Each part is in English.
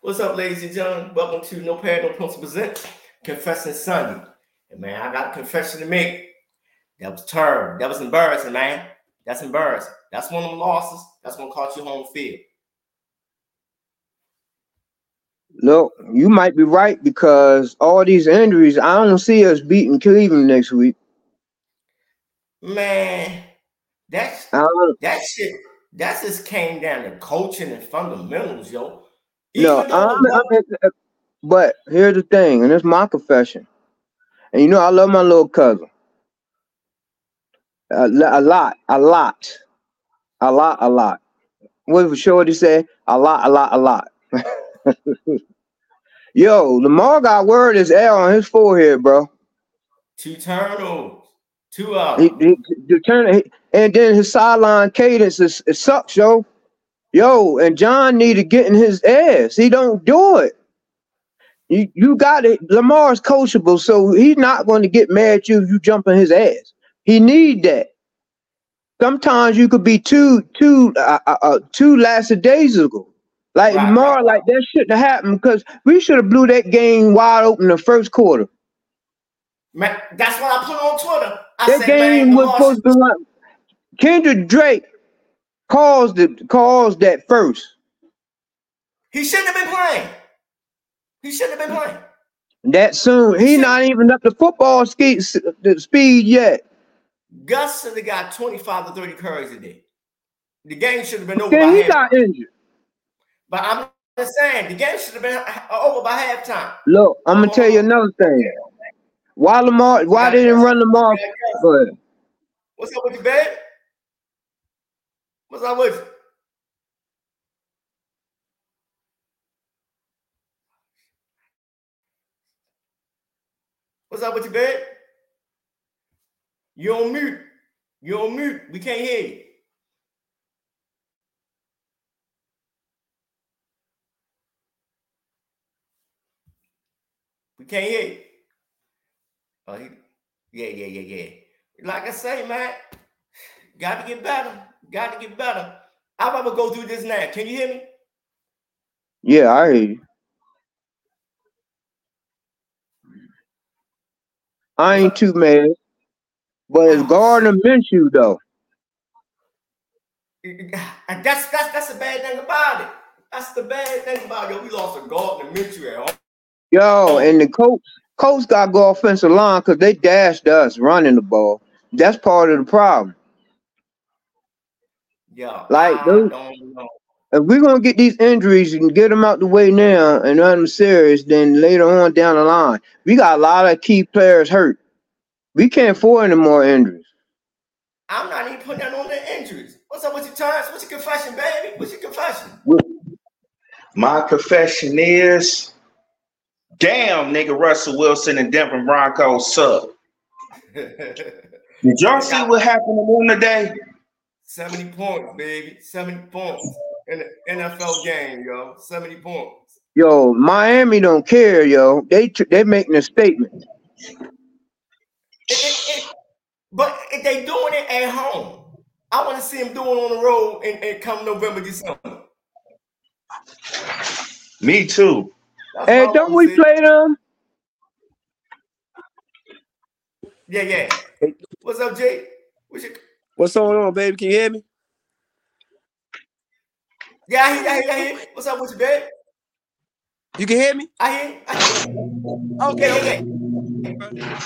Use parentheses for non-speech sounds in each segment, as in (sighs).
What's up, ladies and gentlemen? Welcome to No Pad, No Pencil Presents Confessing Sunday. And man, I got a confession to make. That was terrible. That was embarrassing, man. That's embarrassing. That's one of them losses. That's gonna cost you home field. Look, you might be right because all these injuries, I don't see us beating Cleveland next week. Man, that's don't, that shit. That just came down to coaching and fundamentals, yo. No, Even though I'm, the I'm- but here's the thing, and it's my confession. And you know, I love my little cousin a, a lot, a lot, a lot, a lot. What was Shorty say? A lot, a lot, a lot. (laughs) Yo, Lamar got word his L on his forehead, bro. two turnovers, two out. He, he, the turn, he- and then his sideline cadence is it sucks, yo. Yo, and John needed getting his ass. He don't do it. You you got it. Lamar's coachable, so he's not going to get mad at you if you jump in his ass. He need that. Sometimes you could be too too uh, uh, uh, too lackadaisical. Like Right, Lamar, right, like that shouldn't have happened because we should have blew that game wide open the first quarter. Man, that's what I put on Twitter. I That said, game man, was supposed to be like Kendrick Drake caused it caused that first. He shouldn't have been playing. He shouldn't have been playing. That soon he not even up to football ski, speed yet. Gus should have got 25 to 30 carries a day. The game should have been over by Then he half. got injured. But I'm just saying, the game should have been uh, over by halftime. Look, I'm gonna tell you another thing. Why Lamar? Why didn't run Lamar? What's up with you, babe? What's up with? What's up with you, babe? You're on mute. You're on mute. We can't hear you. We can't hear you. Oh, he, yeah, yeah, yeah, yeah. Like I say, man, got to get better. Got to get better. I'm about to go through this now. Can you hear me? Yeah, I hear you. I ain't too mad, but it's Gardner Minshew though. That's that's that's the bad thing about it. That's the bad thing about it. Yo, we lost a Gardner Minshew at home. Yo, and the coach, coach got to go offensive line because they dashed us running the ball. That's part of the problem. Yeah, Like, I dude. don't know. If we're gonna get these injuries and get them out the way now and run them serious, then later on down the line, we got a lot of key players hurt. We can't afford any more injuries. I'm not even putting that on the injuries. What's up with your times? What's your confession, baby? What's your confession? My confession is, damn, nigga, Russell Wilson and Denver Broncos suck. (laughs) Did y'all see what happened to them today? 70 points, baby. 70 points in the NFL game, yo. 70 points. Yo, Miami don't care, yo. They tr- they making a statement. It- it- it- but if they doing it at home. I want to see them doing it on the road and, and come November, December. Me too. That's Hey, don't we see. play them? Yeah, yeah. What's up, Jay? What's your, What's going on, baby? Can you hear me? yeah, I hear, you, I hear, I hear. What's up with you, babe? You can hear me? I hear. you, I hear. Okay, Yeah, okay. yeah.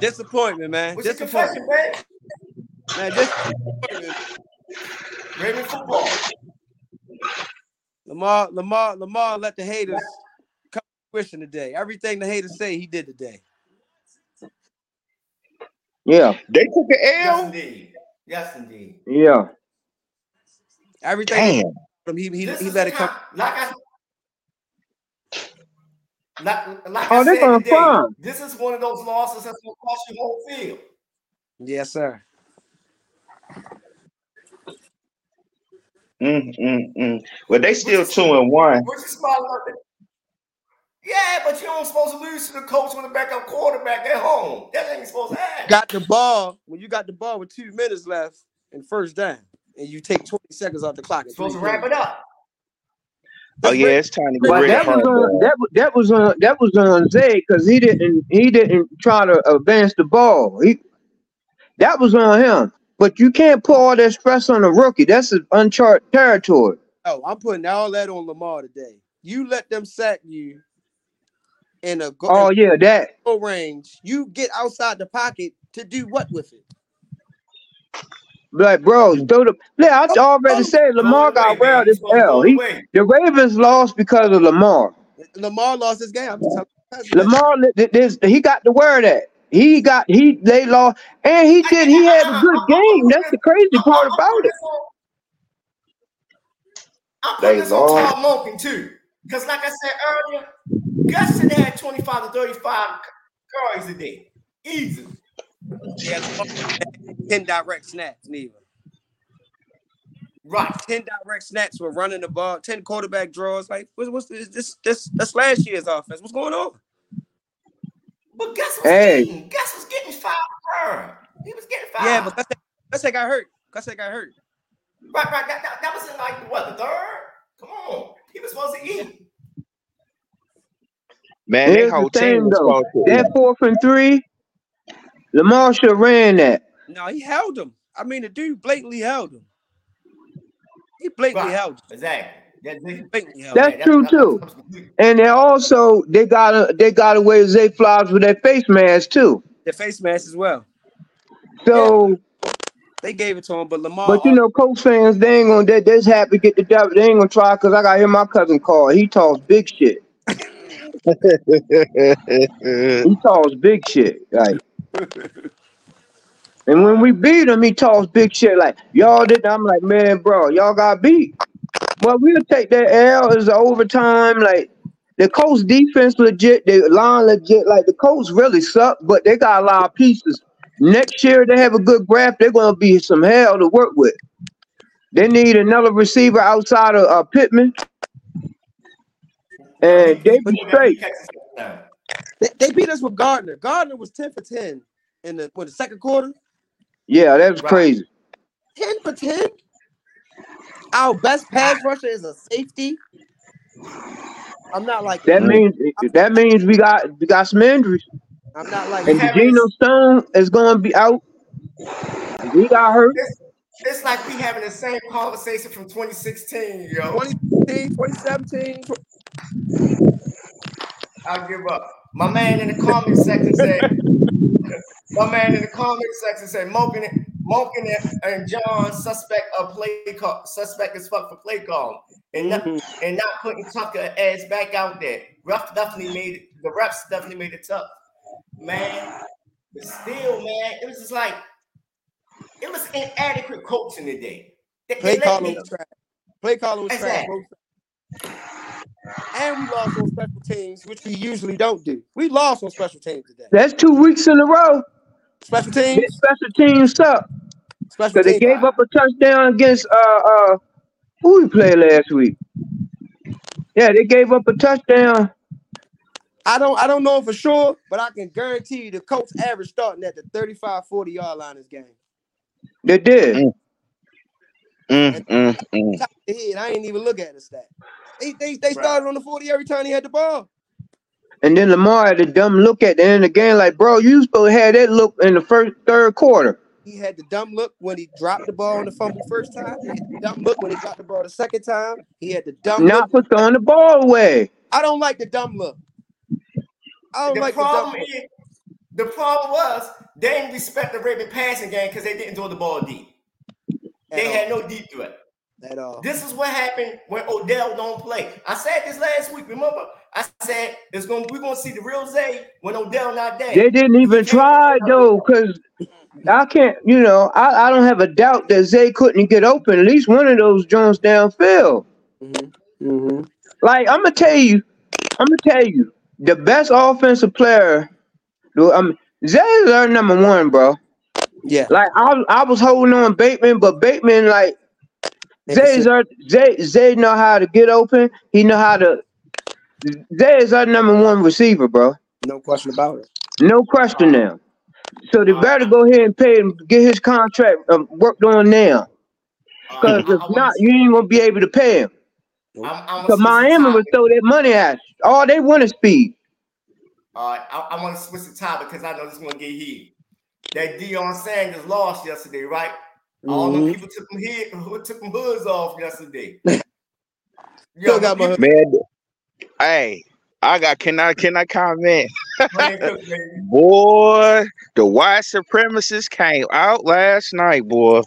Disappointment, man. What's your Disappointment. babe? Man, disappointment. Raven football. Lamar, Lamar, Lamar let the haters come to fruition today. Everything the haters say, he did today. Yeah, They took an Yes, L. indeed. Yes, indeed. yeah. Everything Damn. he he, This he let it come. kind- Like I, like, like Oh, I they said gonna today, fine. this is one of those losses that's gonna cost you whole field. Yes, sir. Mm, mm, mm. Well, they still two and one. Which is smiling at the- Yeah, but you don't supposed to lose to the Colts with a backup quarterback at home. That ain't supposed to happen. Got the ball when you got the ball with two minutes left and first down, and you take 20 seconds off the clock. and supposed to wrap it up. Oh yeah, it's time to get But rid that of was on that that was on that was on Zay because he didn't he didn't try to advance the ball. He that was on him. But you can't put all that stress on a rookie. That's an uncharted territory. Oh, I'm putting all that on Lamar today. You let them sack you in a go, Oh yeah, that goal range. You get outside the pocket to do what with it? like bro, throw the yeah, I oh, already oh. said Lamar got well as hell. He, the Ravens lost because of Lamar. Lamar lost his game. I'm just telling. Lamar, this, he got the word that he got he they lost, and he did. He had a good game. That's the crazy part about it. I'm They this on lost. Todd Monken too. Because like I said earlier, Gus today had 25 to 35 carries a day. Easy. Yeah, ten direct snaps, neither. Right. Ten direct snaps for running the ball. Ten quarterback draws. Like, what's, what's this, this? This that's last year's offense. What's going on? But Gus was Hey. getting Gus was getting five per. He was getting five. Yeah, but Gus, Gus got hurt. Gus got hurt. right, right. That, that, that was in like what the third? Come on. He was supposed to eat. Man, that Here's whole the team thing was though. That fourth and three, Lamar should have ran that. No, he held him. I mean, the dude blatantly held him. He blatantly Right. held him. Exactly. That, He that, blatantly held him. That's true, too. And they also they got a, they got away with Zay Flowers with that face mask too. The face mask as well. So, They gave it to him, but Lamar. but you know, Colts fans they ain't gonna they, they just happy to get the devil. They ain't gonna try because I got to hear my cousin call. He talks big shit. (laughs) He talks big shit. Like, and when we beat him, he talks big shit. Like, y'all didn't. I'm like, man, bro, y'all got beat. Well, we'll take that L as overtime. Like, the Colts defense legit, the line legit. Like, the Colts really suck, but they got a lot of pieces. Next year, they have a good graph. They're gonna be some hell to work with. They need another receiver outside of uh, Pittman, and they be straight. They, they beat us with Gardner. Gardner was 10 for 10 in the what, the second quarter. Yeah, that was Right. crazy. 10 for 10. Our best pass rusher is a safety. I'm not like That means that means we got we got some injuries. I'm not like And Geno Stone is going to be out. He got hurt. It's, it's like we having the same conversation from 2016, yo. 2016, 2017. I'll give up. My man in the comment section said, my man in the comment section said, Monken, Monken and, and John suspect of play call, suspect as fuck for play call, and not, mm-hmm. and not putting Tucker ass back out there. Ref definitely made it, the refs definitely made it tough, man. But still, man, it was just like it was inadequate coaching today. They, Play they let caller me- was trash. Play caller was trash. And we lost on special teams, which we usually don't do. We lost on special teams today. That's two weeks in a row. Special Their teams, special teams suck. special Because they gave up a touchdown against uh uh who we played last week. Yeah, they gave up a touchdown. I don't I don't know for sure, but I can guarantee you the Colts average starting at the 35 40 yard line this game. They did. Mm. Mm, mm, mm. Top of the head, I ain't even look at the stat. They, they, they started on the 40 every time he had the ball. And then Lamar had a dumb look at the end of the game, like, bro, you supposed to have that look in the first third quarter. He had the dumb look when he dropped the ball on the fumble first time. He had the dumb look when he got the ball the second time. He had the dumb Not look. for throwing the ball away. I don't like the dumb look. I don't The like problem look. is, the problem was they didn't respect the Raven passing game because they didn't throw the ball deep. They At had no deep threat. At all. This is what happened when Odell don't play. I said this last week. Remember, I said it's going. We're going to see the real Zay when Odell not there. They didn't even try though, because I can't, you know, I, I don't have a doubt that Zay couldn't get open at least one of those Jones downfield. Mm-hmm. Mm-hmm. Like I'm gonna tell you, I'm gonna tell you, the best offensive player, um, Zay is our number one, bro. Yeah. Like I, I was holding on Bateman, but Bateman, like Zay is our Zay, Zay know how to get open. He know how to. Zay is our number one receiver, bro. No question about it. No question now. So they better go ahead and pay him, get his contract um, worked on now. Because if not, you ain't gonna be able to pay him. I'm, I'm Cause Miami would throw their money at you. All they want is speed. All right, I, I want to switch the topic because I know this is gonna get heated. That Deion Sanders lost yesterday, right? All them Mhm. people took them head, (laughs) took them hoods off yesterday. (laughs) Still got my Man, hey, I got can I can I comment? Brandon Cook, baby. Boy, the white supremacists came out last night, boy.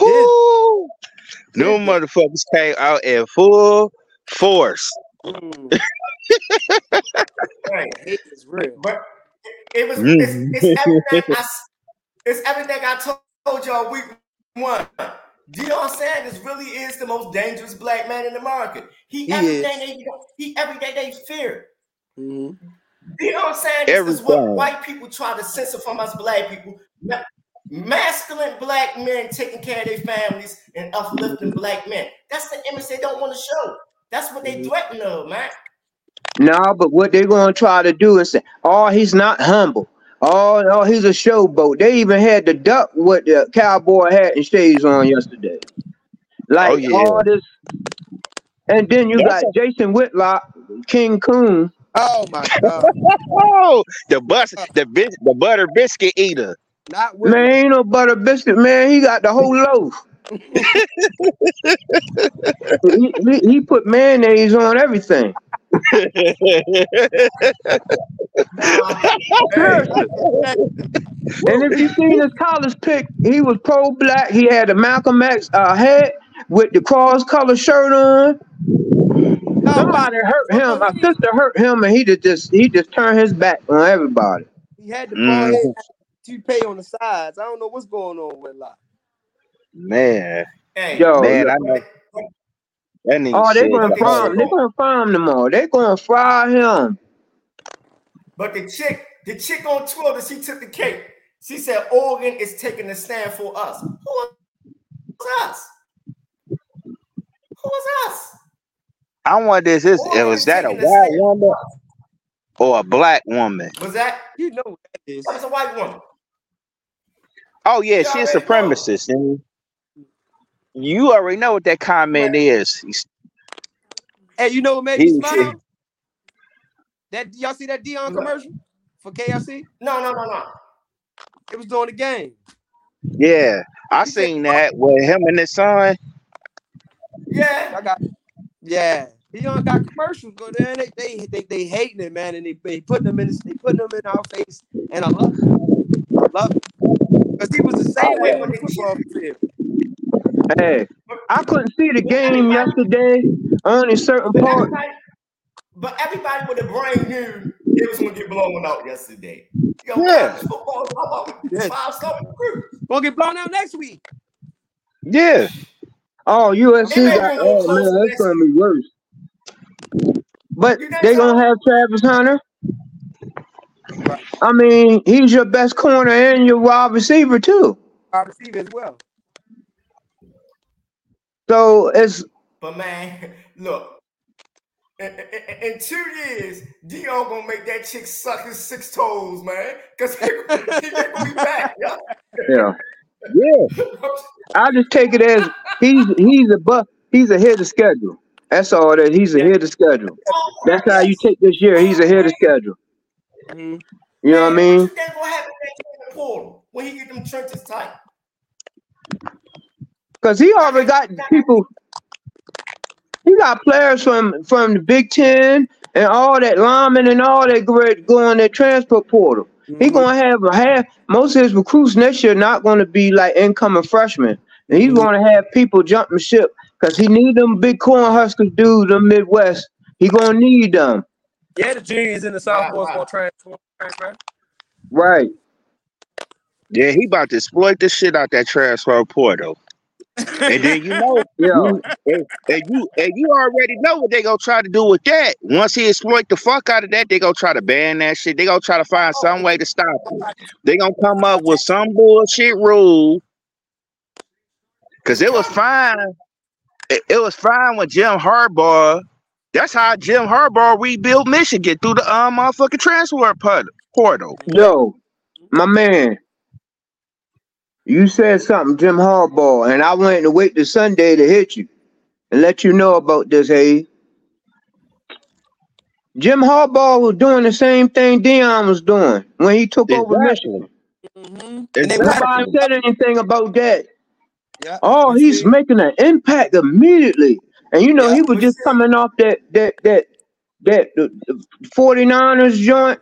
Whoo! Them motherfuckers came out in full force. Mm. Right. Hate is real. But it, it was Mm. it's, it's everything I s- (laughs) it's everything I told, told y'all week one. Deion Sanders really is the most dangerous black man in America. He, He everything they he everything they fear. Mhm. Deion Sanders is what Everything. white people try to censor from us black people. Ma- Masculine black men taking care of their families and uplifting black men. That's the image they don't want to show. That's what they Mhm. threaten of, man. No, but what they're gonna try to do is say, "Oh, he's not humble. Oh, no, he's a showboat." They even had the duck with the cowboy hat and shades on yesterday. Like Oh, yeah. all this, and then you That's got Jason Whitlock, King Coon. Oh my god. Oh, (laughs) the bus, the bis- the butter biscuit eater. Not with Man, ain't no butter biscuit, man. He got the whole loaf. he, he, he put mayonnaise on everything. Seriously. And if you seen his college pick, he was pro black. He had a Malcolm X uh, hat with the cross color shirt on. Somebody hurt him. My sister hurt him, and he just- just he just turned his back on everybody. He had the Mm. Bald head toupee on the sides. I don't know what's going on with Locke. Man, Hey, Yo, man, yo. I know that nigga oh, they said gonna the fry him. whole- They gonna fry him tomorrow. They gonna fry him. But the chick, the chick on Twitter, she took the cake. She said Oregon is taking a stand for us. Who is us? Who is us? I wonder is this Oregon was that a white woman or a black woman? Was that? You know what that is. That was a white woman. Oh yeah, You she's a supremacist, and you already know what that comment is. He's- Hey, you know what made me smile? That y'all see that Deion What? commercial for KFC? No, no, no, no. It was during the game. Yeah, I He said, seen that with him and his son. Yeah. I got yeah. Deion got commercials, but then they they they, they hating it, man, and they, they putting them in they putting them in our face, and I love it. I love it. Because he was the same way on the football field. Hey, I couldn't see the game yesterday. Only certain part. but everybody with a brain knew it was gonna get blown out yesterday. Yo, Yeah. college football, how about Yeah. five star recruits? Gonna get blown out next week. Yeah, Oh, USC got. Oh man, that's next gonna be worse. But they so? gonna have Travis Hunter. I mean, he's your best corner and your wide receiver too. I receive as well. So it's But man, (laughs) look, in, in, in two years, Deion gonna make that chick suck his six toes, man. Cause he, he gonna be back. Yeah. yeah. yeah. I just take it as he's he's a bu- he's ahead of schedule. That's all that he's ahead of schedule. That's how you take this year. He's ahead of schedule. Mhm. You know what I What mean? you think gonna happen next year in portal when he get them trenches tight? Because he already got people. He got players from from the Big Ten and all that linemen and all that great going that transfer portal. He Mhm. gonna have a half. Most of his recruits next year not gonna be like incoming freshmen. And he's Mhm. gonna have people jumping ship because he need them big corn huskers dudes in Midwest. He gonna need them. Yeah, the juniors in the sophomores gonna transfer. Right. Yeah, he about to exploit the shit out that transfer portal. And then you know, (laughs) Yeah. and, and you and you already know what they gonna try to do with that. Once he exploit the fuck out of that, they gonna try to ban that shit. They gonna try to find some way to stop it. They gonna come up with some bullshit rule. Cause it was fine. It, it was fine when Jim Harbaugh. That's how Jim Harbaugh rebuilt Michigan through the um motherfucking transfer portal. portal. Yo, my man. You said something, Jim Harbaugh, and I went to wait till Sunday to hit you. and let you know about this, hey. Jim Harbaugh was doing the same thing Deion was doing when he took over Michigan. Exactly. hmm And they Exactly. had Nobody said anything about that. yeah. Oh, he's making an impact immediately. And you know, Yeah. he was just coming off that that that that the, the 49ers joint.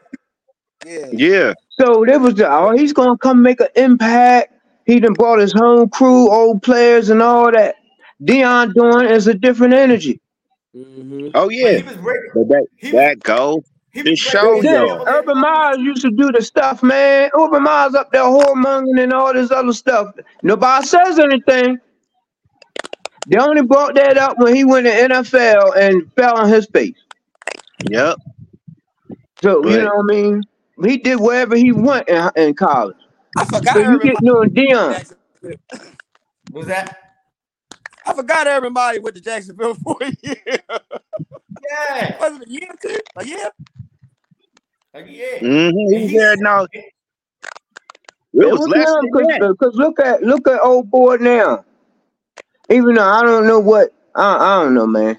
Yeah. Yeah. So there was the oh, he's gonna come make an impact. He done brought his home crew, old players, and all that. Deion doing is a different energy. hmm Oh but yeah. he was breaking. But that He was that goes he to was show breaking Then every y'all. level Urban in Miles used to do the stuff, man. Urban Meyer up there whoremongering and all this other stuff. Nobody says anything. They only brought that up when he went to NFL and fell on his face. Yep. So you know what I mean. He did wherever he went in, in college. I forgot So you everybody. get doing Deion. Jacksonville. Was that? I forgot everybody went to Jacksonville (laughs) for a year. Yeah. Was it a year? Too? A year? Like, yeah. hmm And he he there said, now. It It was was less than that. because look at look at old boy now. Even though I don't know what I, I don't know, man.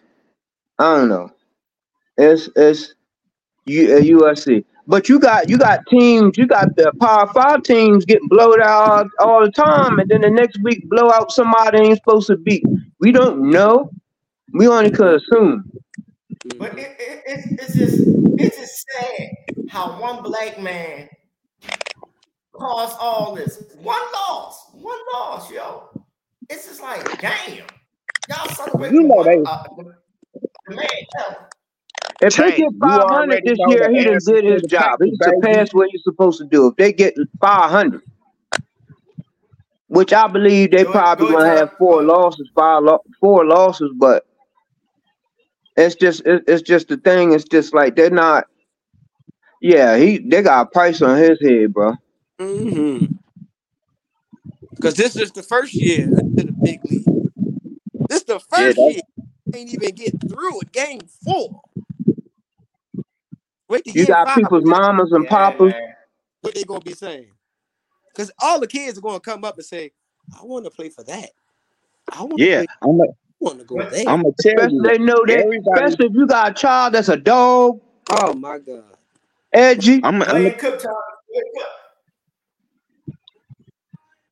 I don't know. It's it's U, uh, USC, but you got you got teams. You got the Power Five teams getting blowed out all the time, and then the next week blow out somebody ain't supposed to beat. We don't know. We only could assume. but it, it, it's it's just it's just sad how one black man caused all this. One loss, one loss, yo. It's just like, damn, y'all celebrating You know they Uh, the, the man. hell, If they get 500 this year, he done answer did his job. paper, He baby. surpassed what he's supposed to do. If they get 500, which I believe they Go probably go gonna have four losses, five lo- four losses, but it's just it, it's just the thing. It's just like they're not. Yeah, he they got a price on his head, bro. hmm Because this is the first year into the big league. This is the first that, year. Ain't even get through a game four. Wait to You got five. people's mamas and Yeah, papas. man. What they gonna be saying? Because all the kids are gonna come up and say, "I want to play for that. I want to yeah. play. I'm I want to go there." I'm gonna tell Especially you, they know that. everybody. Especially if you got a child that's a dog, Oh my god. edgy. I'm go I'm ahead, cook time. Go ahead, cook.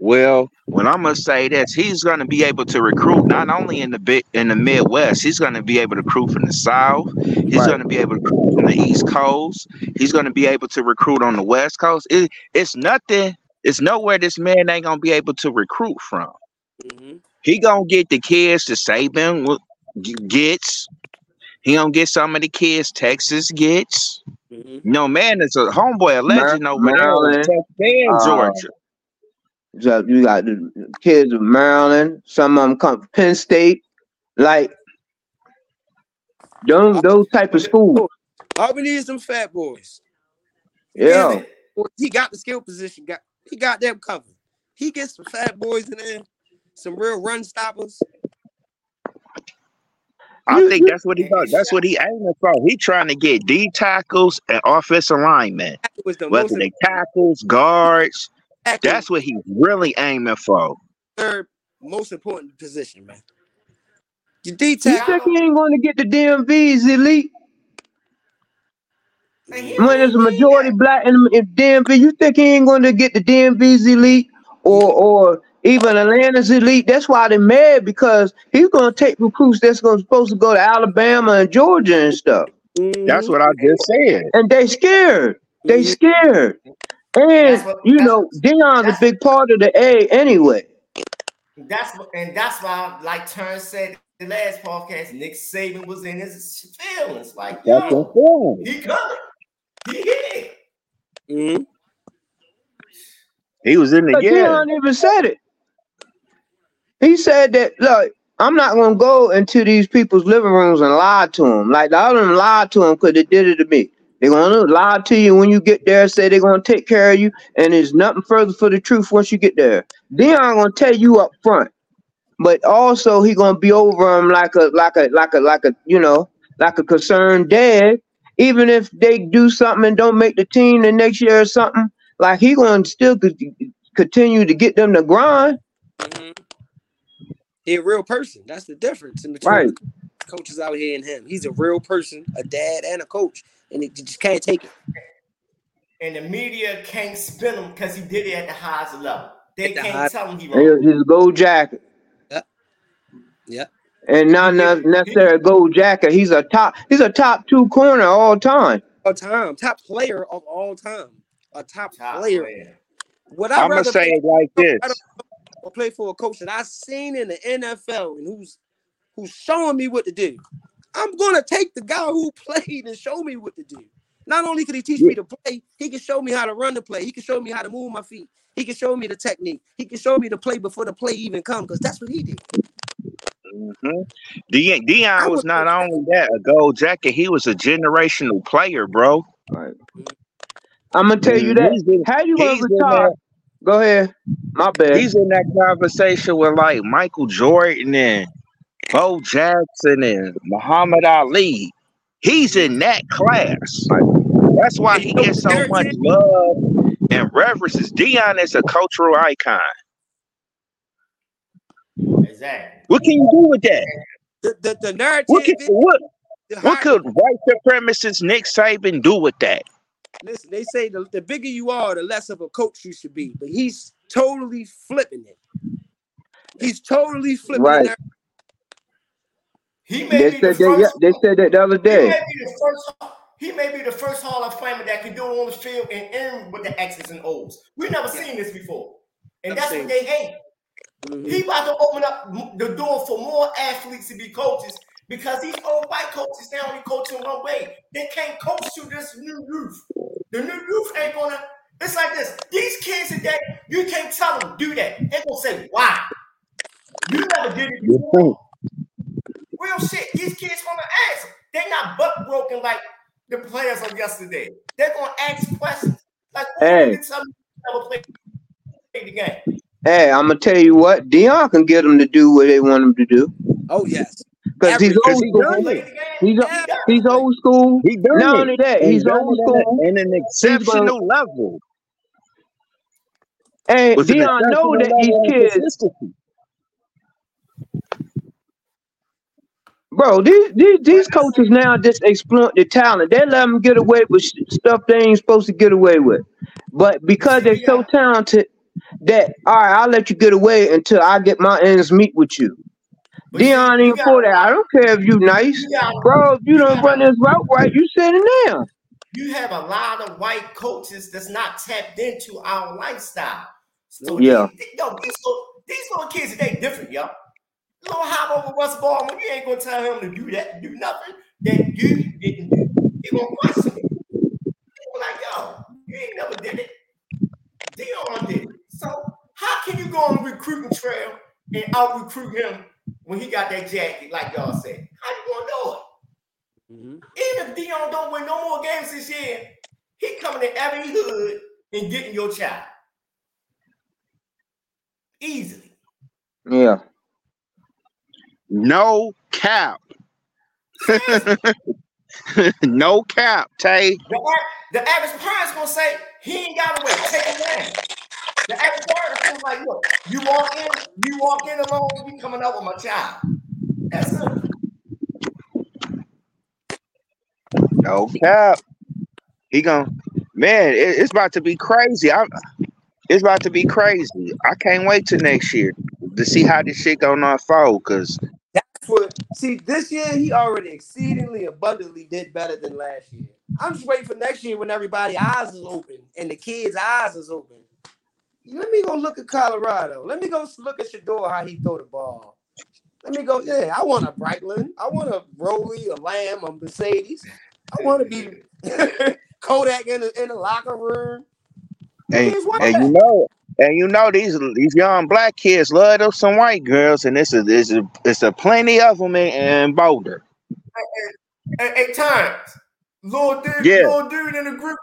Well, when I'm gonna say this, he's gonna be able to recruit not only in the big in the Midwest, he's gonna be able to recruit from the South. He's Right. gonna be able to recruit from the East Coast. He's gonna be able to recruit on the West Coast. It, it's nothing. It's nowhere this man ain't gonna be able to recruit from. hmm He gonna get the kids to Saban w- g- gets. He gonna get some of the kids Texas gets. hmm No man it's a homeboy, a Mar- legend over there in Maryland. Texas and Uh, Georgia. So you got the kids of Maryland. Some of them come from Penn State. Like those those type of schools. All we need is some fat boys. is Yeah. He got the skill position. Got he got them covered. He gets some fat boys in there, some real run stoppers. I think that's what he And got. That's what he aiming for. He trying to get D tackles and offensive linemen, That was the whether they tackles, guards. Tackling That's what he's really aiming for. third most important position, man. Your D you tackle. think he ain't going to get the DMV's elite when don't there's a majority black in, in DMV? You think he ain't going to get the DMV's elite or or even Atlanta's elite? That's why they're mad because he's going to take recruits that's going supposed to go to Alabama and Georgia and stuff, That's hmm what I just said. and they scared. They hmm scared. That's And what. you That's know, Deion's a big part of the A anyway. that's what, and that's why, like Turn said the last podcast, Nick Saban was in his feelings. Like, That's yo, he coming. He here. hmm He was in the But yeah. Deion even said it. He said that look, I'm not gonna go into these people's living rooms and lie to them. Like the other them lied to them because they did it to me. They're gonna lie to you when you get there, say they're gonna take care of you, and there's nothing further for the truth once you get there. Then I'm gonna tell you up front, but also he gonna be over them like a like a like a like a you know like a concerned dad. Even if they do something and don't make the team the next year or something, like he gonna still continue to get them to grind. hmm He a real person. That's the difference in between Right. coaches out here and him. He's a real person, a dad and a coach, and he just can't take it. And the media can't spin him because he did it at the highest level. They the can't high- tell him he He- wrong. He's a gold jacket. Yeah. And not necessarily a gold jacket. He's a top. He's a top two corner all time. All time, top player of all time, a top, Top player. player. Would I I'm gonna say play, it like this. I don't- or play for a coach that I've seen in the NFL and who's who's showing me what to do? I'm gonna take the guy who played and show me what to do. Not only can he teach me to play, he can show me how to run the play. He can show me how to move my feet. He can show me the technique. He can show me the play before the play even comes because that's what he did. hmm De- Deion I was would- not only that a gold jacket, he was a generational player, bro. Right. I'm gonna tell you that. He's in, How you gonna retire? that, Go ahead. My bad. he's in that conversation with like Michael Jordan and Bo Jackson and Muhammad Ali. He's in that class. That's why he gets so much love and reverence. Deion is a cultural icon. Exactly. What can you do with that? The the, the narrative. What can, what, what could white supremacist Nick Saban do with that? Listen, they say the, the bigger you are, the less of a coach you should be. But he's totally flipping it. He's totally flipping Right. It. He may They be the said that. Yeah, first. they said that the other He day. may be the first. He may be the first Hall of Famer that can do it on the field and end with the X's and O's. We've never seen this before, and Never that's seen what they hate. Mhm. He about to open up the door for more athletes to be coaches because these old white coaches they only coach in one way. They can't coach to this new youth. The new youth ain't gonna. It's like this. These kids today, you can't tell them do that. They gonna say, "Why? You never did it before." Real shit. These kids gonna ask. They're not butt broken like the players of yesterday. They're gonna ask questions. Like, Hey. did tell me you never played the game? Hey, I'm gonna tell you what. Deion can get them to do what they want them to do Oh yes. because he's old school. done Played it. the game? He's He he's old school. He done Not only that, And he's old school. at, a- at an exceptional level. And With an Deion know that these kids, bro, these, these these coaches now just exploit the talent. They let them get away with stuff they ain't supposed to get away with. But because they're so talented, that all right, I'll let you get away until I get my ends meet with you. But Deion ain't for that. I don't care if you nice, bro. If you don't run this route right, you sitting down. you have a lot of white coaches that's not tapped into our lifestyle. So Yeah. these, yo, these little, these little kids, they different, yo. Little hop over Russ Ball, when you ain't gonna tell him to do that, do nothing that you didn't do. He gonna question it. He gonna like, yo, you ain't never did it. Deion did it. So how can you go on the recruiting trail and out recruit him when he got that jacket, like y'all said? How you gonna do it? Mhm. Even if Deion don't win no more games this year, he coming to every hood and getting your child. Easily. Yeah. No cap. (laughs) no cap, Tay. The, the average parent's gonna say he ain't gotta wait, take him down. The average parent's gonna like, look, you walk in, you walk in alone, you coming up with my child. That's it. No cap. He gon' man, it- it's about to be crazy. I'm it's about to be crazy. I can't wait till next year to see how this shit gonna unfold. Cause. See, this year he already exceedingly abundantly did better than last year. I'm just waiting for next year when everybody's eyes is open and the kids' eyes is open. Let me go look at Colorado. Let me go look at Shedeur how he throw the ball. Let me go. Yeah, I want a Brightland. I want a Rolly, a Lamb, a Mercedes. I want to be (laughs) Kodak in the in the locker room. Hey, Kids want and that. you know and you know these these young black kids love those some white girls, and this is it's a it's a plenty of them in, in Boulder. At, at times, little dude, Yeah. little dude in the group,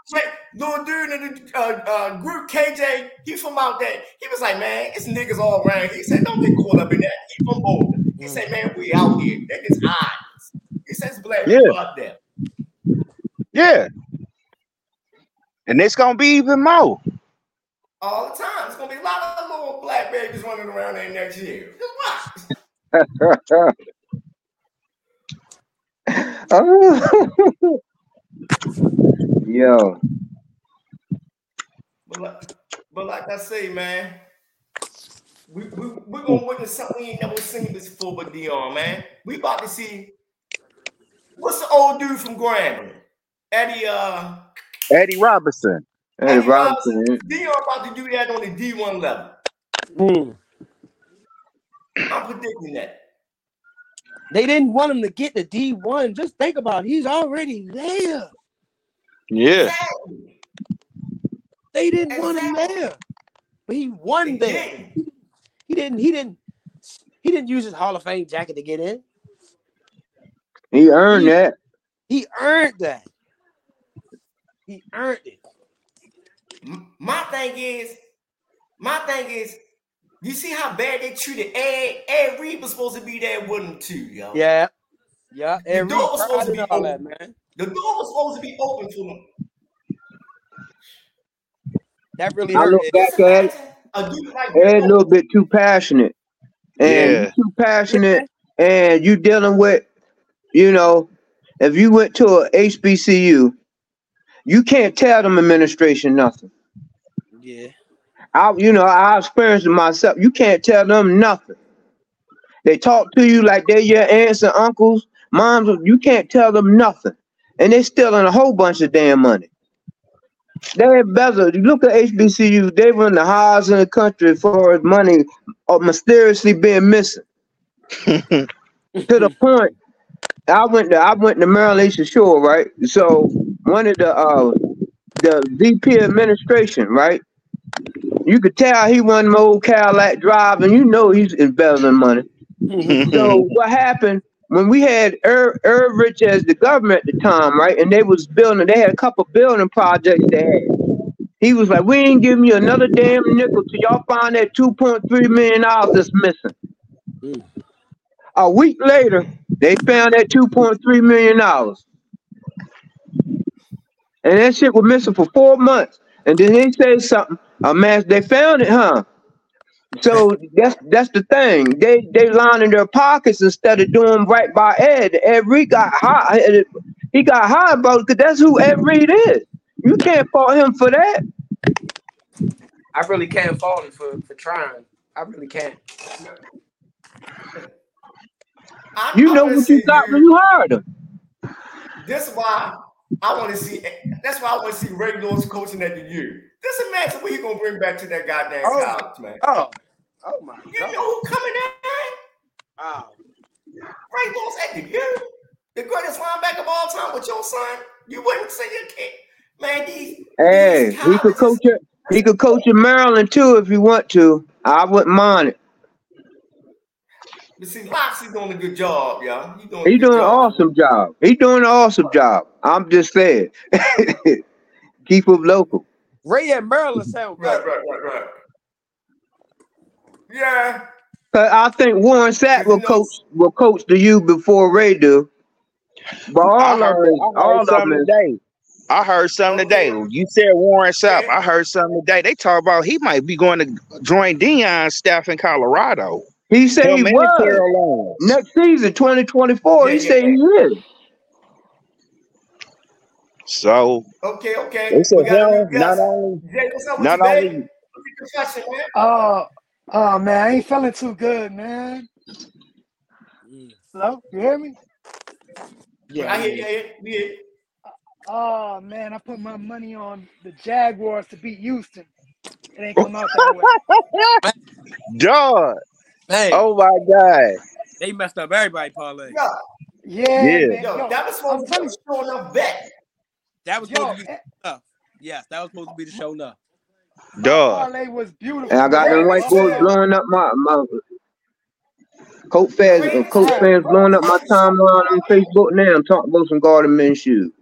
little dude in the uh, uh, group, KJ, he from out there. He was like, man, it's niggas all around. He said, don't get caught up in that. He from Boulder. He said, man, we out here. That is eyes. He says, black Yeah. people out there. Yeah, and it's gonna be even more. All the time. It's gonna be a lot of little black babies running around there next year. Just (laughs) watch. (laughs) Yo, But like, but like I say, man, we we we're gonna witness something we ain't never seen before with Deion, man. We about to see what's the old dude from Grambling? Eddie uh Eddie Robinson. Eddie Eddie Robinson. Deion about to do that on the D1 level. Mm. I'm predicting that. They didn't want him to get the D1. Just think about it. He's already there. Yeah. Exactly. They didn't want him there. But he won They there. didn't. He didn't, he didn't, he didn't use his Hall of Fame jacket to get in. He earned that. He earned that. He earned it. M- My thing is, my thing is, you see how bad they treated Ed? Ed Reed was supposed to be there with him too, yo. Yeah. Yeah. The And door was supposed to be all that, open. man. The door was supposed to be open for them. That really I look Ed. back at it. A dude like Ed a little bit too passionate. And Yeah. you too passionate and you dealing with, you know, if you went to a HBCU, you can't tell them administration nothing. Yeah. I you know, I experienced it myself. You can't tell them nothing. They talk to you like they're your aunts and uncles, moms. You can't tell them nothing, and they're stealing a whole bunch of damn money. They embezzle. You look at HBCU; they run the highest in the country for money uh, mysteriously being missing. (laughs) to the point, I went to I went to Maryland Eastern Shore, right? So one of the uh the VP administration, right? You could tell he won the old Cadillac drive, and you know he's embezzling money. So what happened when we had Irv Rich as the government at the time, right? And they was building, they had a couple building projects they had. He was like, "We ain't giving you another damn nickel till y'all find that two point three million dollars that's missing." Mm. A week later, they found that two point three million dollars, and that shit was missing for four months. And then they say something. A man, they found it, huh? So that's that's the thing. They they lining their pockets instead of doing right by Ed. Ed Reed got high. He got high about it because that's who Ed Reed is. You can't fault him for that. I really can't fault him for, for trying. I really can't. I, You know what you got you- when you hired him. This is why I want to see. That's why I want to see Ray Lewis coaching at the U. Just imagine what he gonna bring back to that goddamn Oh. college, man. Oh, oh my You god. You know who coming in? Wow. Ray Lewis at the U, the greatest linebacker of all time with your son. You wouldn't say your kid, man. These Hey, these he could coach it. He could coach in Maryland too if he want to. I wouldn't mind it. But see, Locksley's doing a good job, y'all. He doing. He doing an awesome job. He doing an awesome job. I'm just saying. (laughs) Keep him local. Ray and Maryland sound Right, good. right, right, right. Yeah. But I think Warren Sapp will coach will coach the U before Ray do. But I all of heard, them, I all heard of something them. today. I heard something today. You said Warren Sapp. I heard something today. They talk about he might be going to join Deion's staff in Colorado. He said he Him and was Carolina. next season, 2024. Yeah, He yeah, said he is. So Okay, okay. they said We got a him not only Jay, what's up with not you, baby? only confession, man? Oh, oh man, I ain't feeling too good, man. Hello, you hear me? Yeah. I hear you. I hear you. We. Oh man, I put my money on the Jaguars to beat Houston. It ain't come out that way. (laughs) dog. Hey, Oh my god. they messed up everybody parlay. Yo, Yeah, Yeah. man. yo, Yo, that was I'm supposed to be showing up bet. That was yo, supposed to be enough. Yes, that was supposed to be the show enough. my Dog. parlay was beautiful. And I got them man. white boys blowing up my my Colts fans, uh, Colts fans blowing up my timeline on Facebook now. I'm talking about some Gardner Minshew. shoes.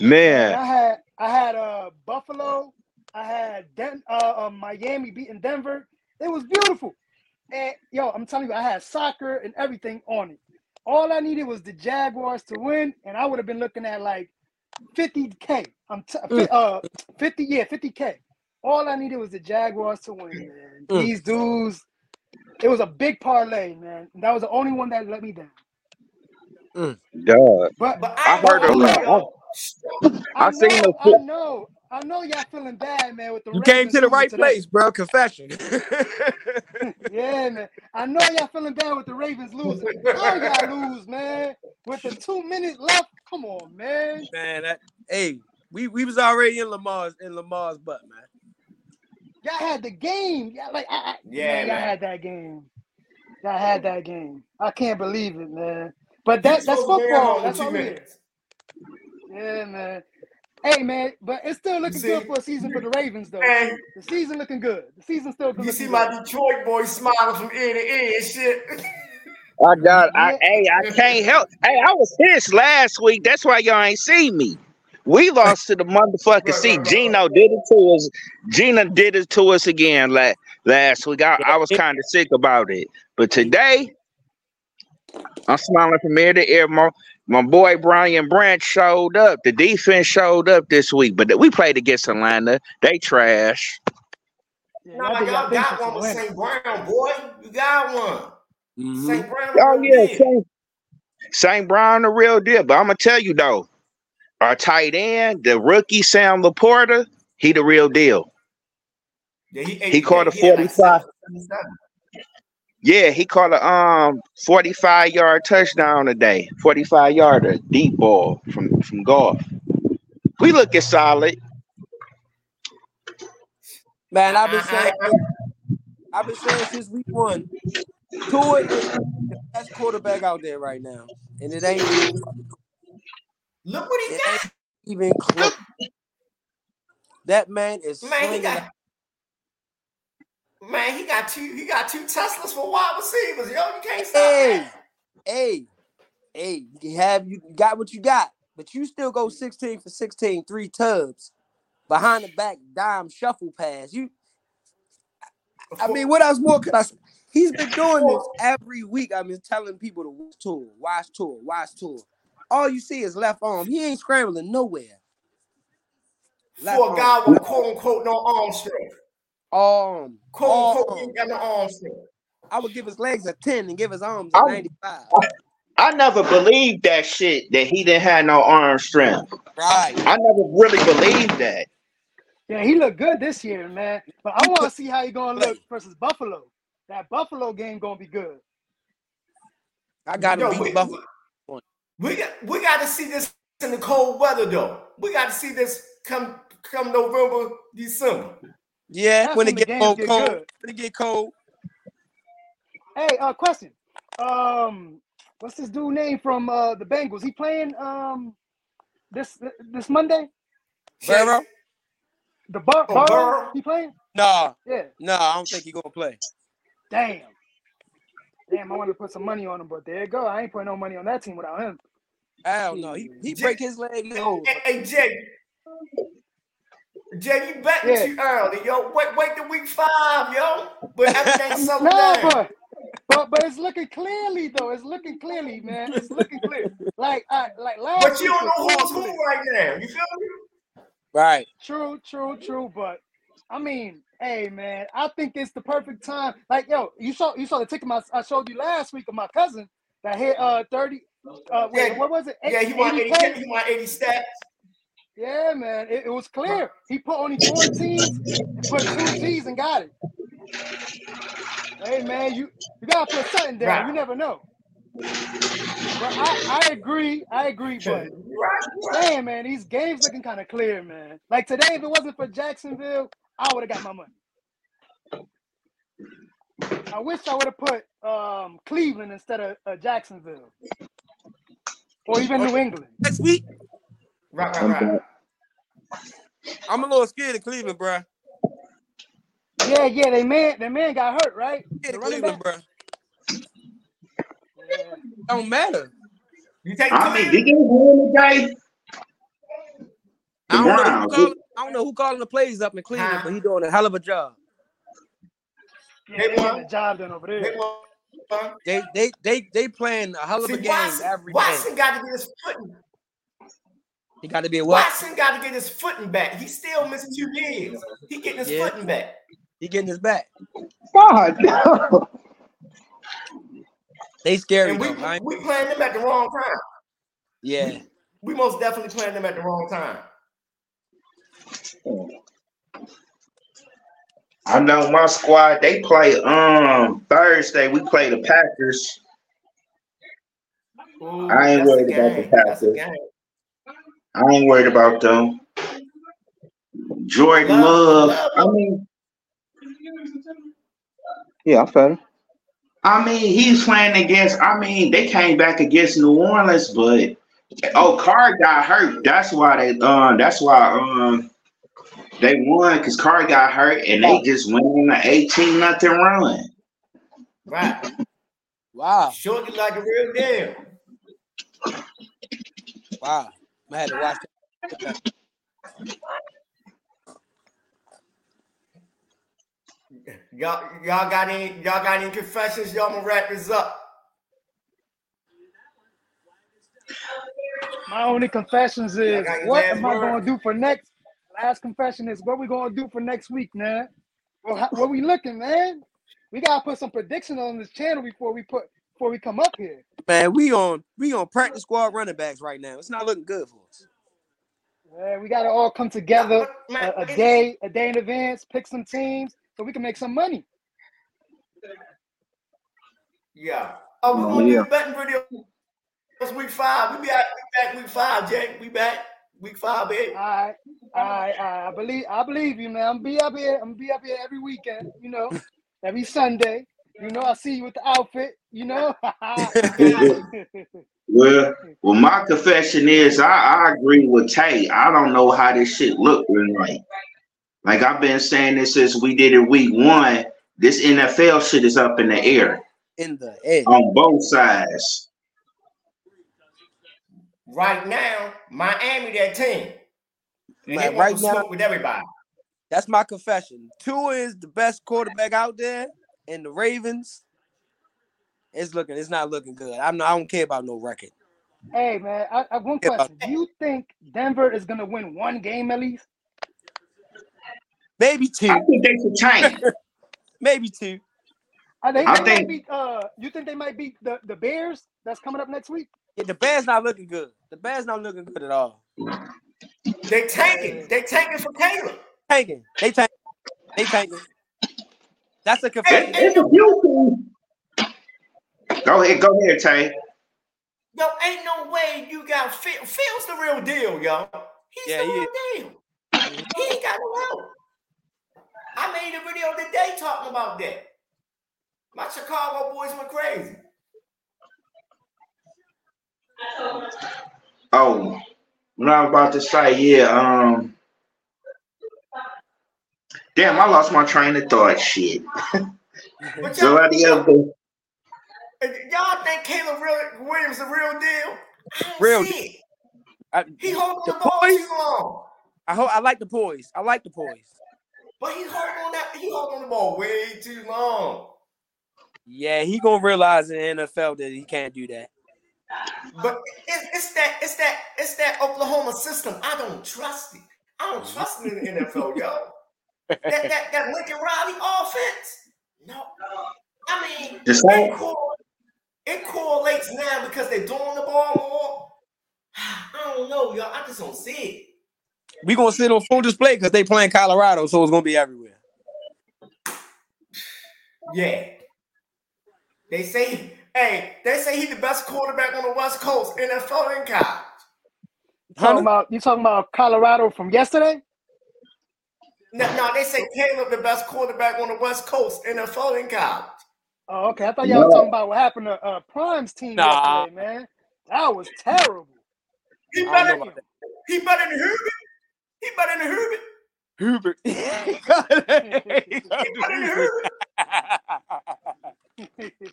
Man. I had I had uh Buffalo, I had Den- uh, uh Miami beating Denver. It was beautiful. And yo, I'm telling you, I had soccer and everything on it. All I needed was the Jaguars to win, and I would have been looking at like 50k. I'm t- uh 50, yeah, 50k. All I needed was the Jaguars to win, man. Mm. These dudes, It was a big parlay, man. That was the only one that let me down. Dog. But But I I, heard gonna a lot. y'all. I I seen know, the I know, I know y'all feeling bad, man, with the You came to the right today. place, bro. Confession. (laughs) Yeah, man. I know y'all feeling bad with the Ravens losing. How y'all lose, man? With the two minutes left? Come on, man. man, that hey, we, we was already in Lamar's in Lamar's butt, man. Y'all had the game. Y'all like I, I, Yeah, man, y'all man. had that game. Y'all had that game. I can't believe it, man. But that that's supposed to win football. That's all it is. Yeah, man. Hey, man, but it's still looking see- good for a season for the Ravens, though. Hey, The season looking good. The season still looking good. you see good. my Detroit boy smiling from ear to ear and shit. I got. I Yeah. hey, I can't help. Hey, I was pissed last week. That's why y'all ain't see me. We lost to the motherfucker. Right, seat. right, right. Geno did it to us. Gina did it to us again la- last week. I, I was kind of sick about it, but today I'm smiling from ear to ear. My, my boy Brian Branch showed up. The defense showed up this week, but we played against Atlanta. They trash. Yeah, Nah, did y'all got one with winning. St. Brown, boy. You got one. Mhm. St. Brown. Oh yeah, deal. Saint, Saint Brown the real deal. But I'm gonna tell you though, our tight end, the rookie Sam Laporta, he the real deal. Yeah, he, He caught a he had like 45. 77. Yeah, he caught a um 45 yard touchdown today, 45 yarder deep ball from from Goff. We looking solid. Man, I've been saying I- I've been saying since week one, Tua is the best quarterback out there right now. And it ain't even Look what he it got. even close. That man is Man, he slinging got. Man, he got two. He got two Teslas for wide receivers. Yo, you can't stop Hey, that. hey, hey, you have you got what you got, but you still go 16 for 16, three tubs behind the back dime shuffle pass. You I mean, what else more could I? He's been doing this every week. I've been telling people to watch Tua, watch Tua, watch Tua. All you see is left arm. He ain't scrambling nowhere. Left for a guy arm. with quote unquote no arm strength. Um, Quote all unquote, he arm. ain't got no arm strength. I would give his legs a 10 and give his arms a I'm- 95. I never believed that shit that he didn't have no arm strength. Right. I never really believed that. Yeah, he looked good this year, man. But I want to see how he gonna look versus Buffalo. That Buffalo game gonna be good. I got him Yo, beat we, Buffalo. we got we got to see this in the cold weather though. We got to see this come come November, December. Yeah, That's when when it the get cold, get cold, when it get cold. Hey, uh, question. Um, what's this dude name from uh the Bengals? He playing um this this Monday? Burrow? The Bur- Oh, Burrow? Burrow? He playing? Nah, Yeah. nah, I don't think he gonna play. Damn. Damn, I wanted to put some money on him, but there you go. I ain't putting no money on that team without him. Hell no. He he Jay- break his leg. It's. Hey, hey, Jay. Jay, you betting Yeah. too early, yo. Wait, wait till week five, yo. But everything's settled No, but, but but it's looking clearly though. It's looking clearly, man. It's looking clear. Like I like last But you week don't know who's who right now. You feel me? Right. True, true, true. But I mean, hey man, I think it's the perfect time. Like, yo, you saw you saw the ticket my, I showed you last week of my cousin that hit uh 30 uh wait, Yeah, what was it? Yeah, he want 80, 80K? he want 80 stats. Yeah, man. It, it was clear. He put only four teams put two G's and got it. Hey man, you you gotta put something down. Right. You never know. But I, I agree, I agree, but damn man, these games looking kind of clear, man. Like today, if it wasn't for Jacksonville, I would have got my money. I wish I would have put um, Cleveland instead of uh, Jacksonville, or even New England. Next week, Right, right, right. I'm a little scared of Cleveland, bro. Yeah, yeah, they man, the man got hurt, right? Scared The running Cleveland, back. bro. Yeah. Don't matter. You take I mean, Cleveland? did you win today? I don't know who calling. I don't know who calling the plays up in Cleveland, Huh? but he doing a hell of a job. Yeah, They they won. the job done over there. They won. They they they they playing a hell of a See, game Watson, every Watson game. got to get his footing. He got to be a what? Watson got to get his footing back. He's still missing two games. He getting his Yeah. footing back. He getting his back. God, no. They scary And we though. I we playing them at the wrong time. yeah. We most definitely playing them at the wrong time. I know my squad. They play um Thursday. We play the Packers. Ooh, I ain't worried about the game. That's a Packers. Game. I ain't worried about them. Jordan Love- Love. love- I mean, Yeah, I felt it. I mean, he's playing against. I mean, they came back against New Orleans, but oh, Carr got hurt. That's why they. Um, that's why um they won because Carr got hurt, and they just went on an eighteen nothing run. Right. Wow. Shorty like a real deal. Wow. I had to watch that. Y'all, y'all got any y'all got any confessions? Y'all gonna wrap this up. My only confessions is what last am I going to do for next? Last confession is what we going to do for next week, man. Well, how, what we looking, man? We gotta put some prediction on this channel before we put before we come up here. Man, we on we on practice squad running backs right now. It's not looking good for us. Man, we gotta all come together Man, a, a day, a day in advance, pick some teams so we can make some money. Yeah. Oh, we're gonna yeah. do betting video. It's week five. We be back, we back week five, Jay. We back week five, baby. All right, all right, all right. I believe I believe you, man. I'm be up here. I'm be up here every weekend. You know, every Sunday. You know, I see you with the outfit. You know. (laughs) (laughs) Well, well, my confession is I, I agree with Tay. I don't know how this shit looking like. Like I've been saying this since we did it week one. This NFL shit is up in the air In the air. on both sides. Right now, Miami that team. And Man, right now- with everybody. That's my confession. Tua is the best quarterback out there, and the Ravens. It's looking. It's not looking good. I'm. Not, I don't care about no record. hey, man. I, I have one Yeah, but- question. Do you think Denver is gonna win one game at least? Maybe two. I think they should tank. (laughs) Maybe two. Are they, I they think- might beat, uh, you think they might beat the, the Bears that's coming up next week? Yeah, the Bears not looking good. The Bears not looking good at all. They tanking. They tanking for Caleb. Tanking. They tank. They tanking. That's a Hey, confession. hey, It's a. Go ahead, go ahead, Tay. yo, ain't no way you got Phil. Phil's the real deal, yo. He's Yeah, the he real deal. He ain't got no help. I made a video today talking about that. My Chicago boys went crazy. Oh, what I was about to say, yeah. Um, damn, I lost my train of thought. Shit. (laughs) But So y'all, how y'all think Caleb real, Williams the real deal? Oh, real see. I, He holding The the, ball poise? too long. I hope. I like the poise. I like the poise. But he holding on that. He holding the ball way too long. Yeah, he gonna realize in the NFL that he can't do that. But it, it's that. It's that. It's that Oklahoma system. I don't trust it. I don't trust it in the NFL, yo. That that that Lincoln Riley offense. No, I mean The it, same. cor- it correlates now because they're doing the ball more. (sighs) I don't know, y'all. I just don't see it. We gonna sit on full display because they playing Colorado, so it's gonna be everywhere. Yeah. They say, hey, they say he's the best quarterback on the West Coast, NFL and college. You talking about you talking about Colorado from yesterday? No, no, they say Caleb the best quarterback on the West Coast, NFL and college. Oh, okay. I thought y'all were talking about what happened to uh, Prime's team Nah. yesterday, man. That was terrible. He I don't better, know about that. he better than Herbert. (laughs) (laughs) He better than Herbert. Herbert. He better than Herbert.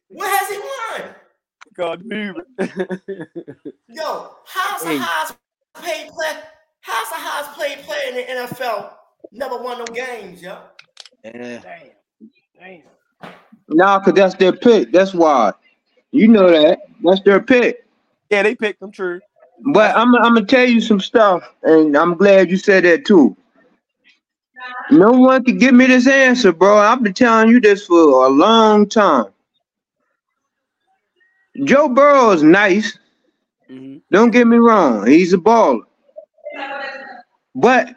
What has he won? God, Herbert. Yo, how's the Hey. highest paid player? How's the highest paid player in the NFL? Never won no games, yo. yeah. Damn. Damn. Nah, cause that's their pick. That's why. You know that. That's their pick. yeah, they picked them. True. But I'm, I'm gonna tell you some stuff, and I'm glad you said that too. No one can give me this answer, bro. I've been telling you this for a long time. Joe Burrow is nice. Mhm. Don't get me wrong, he's a baller. But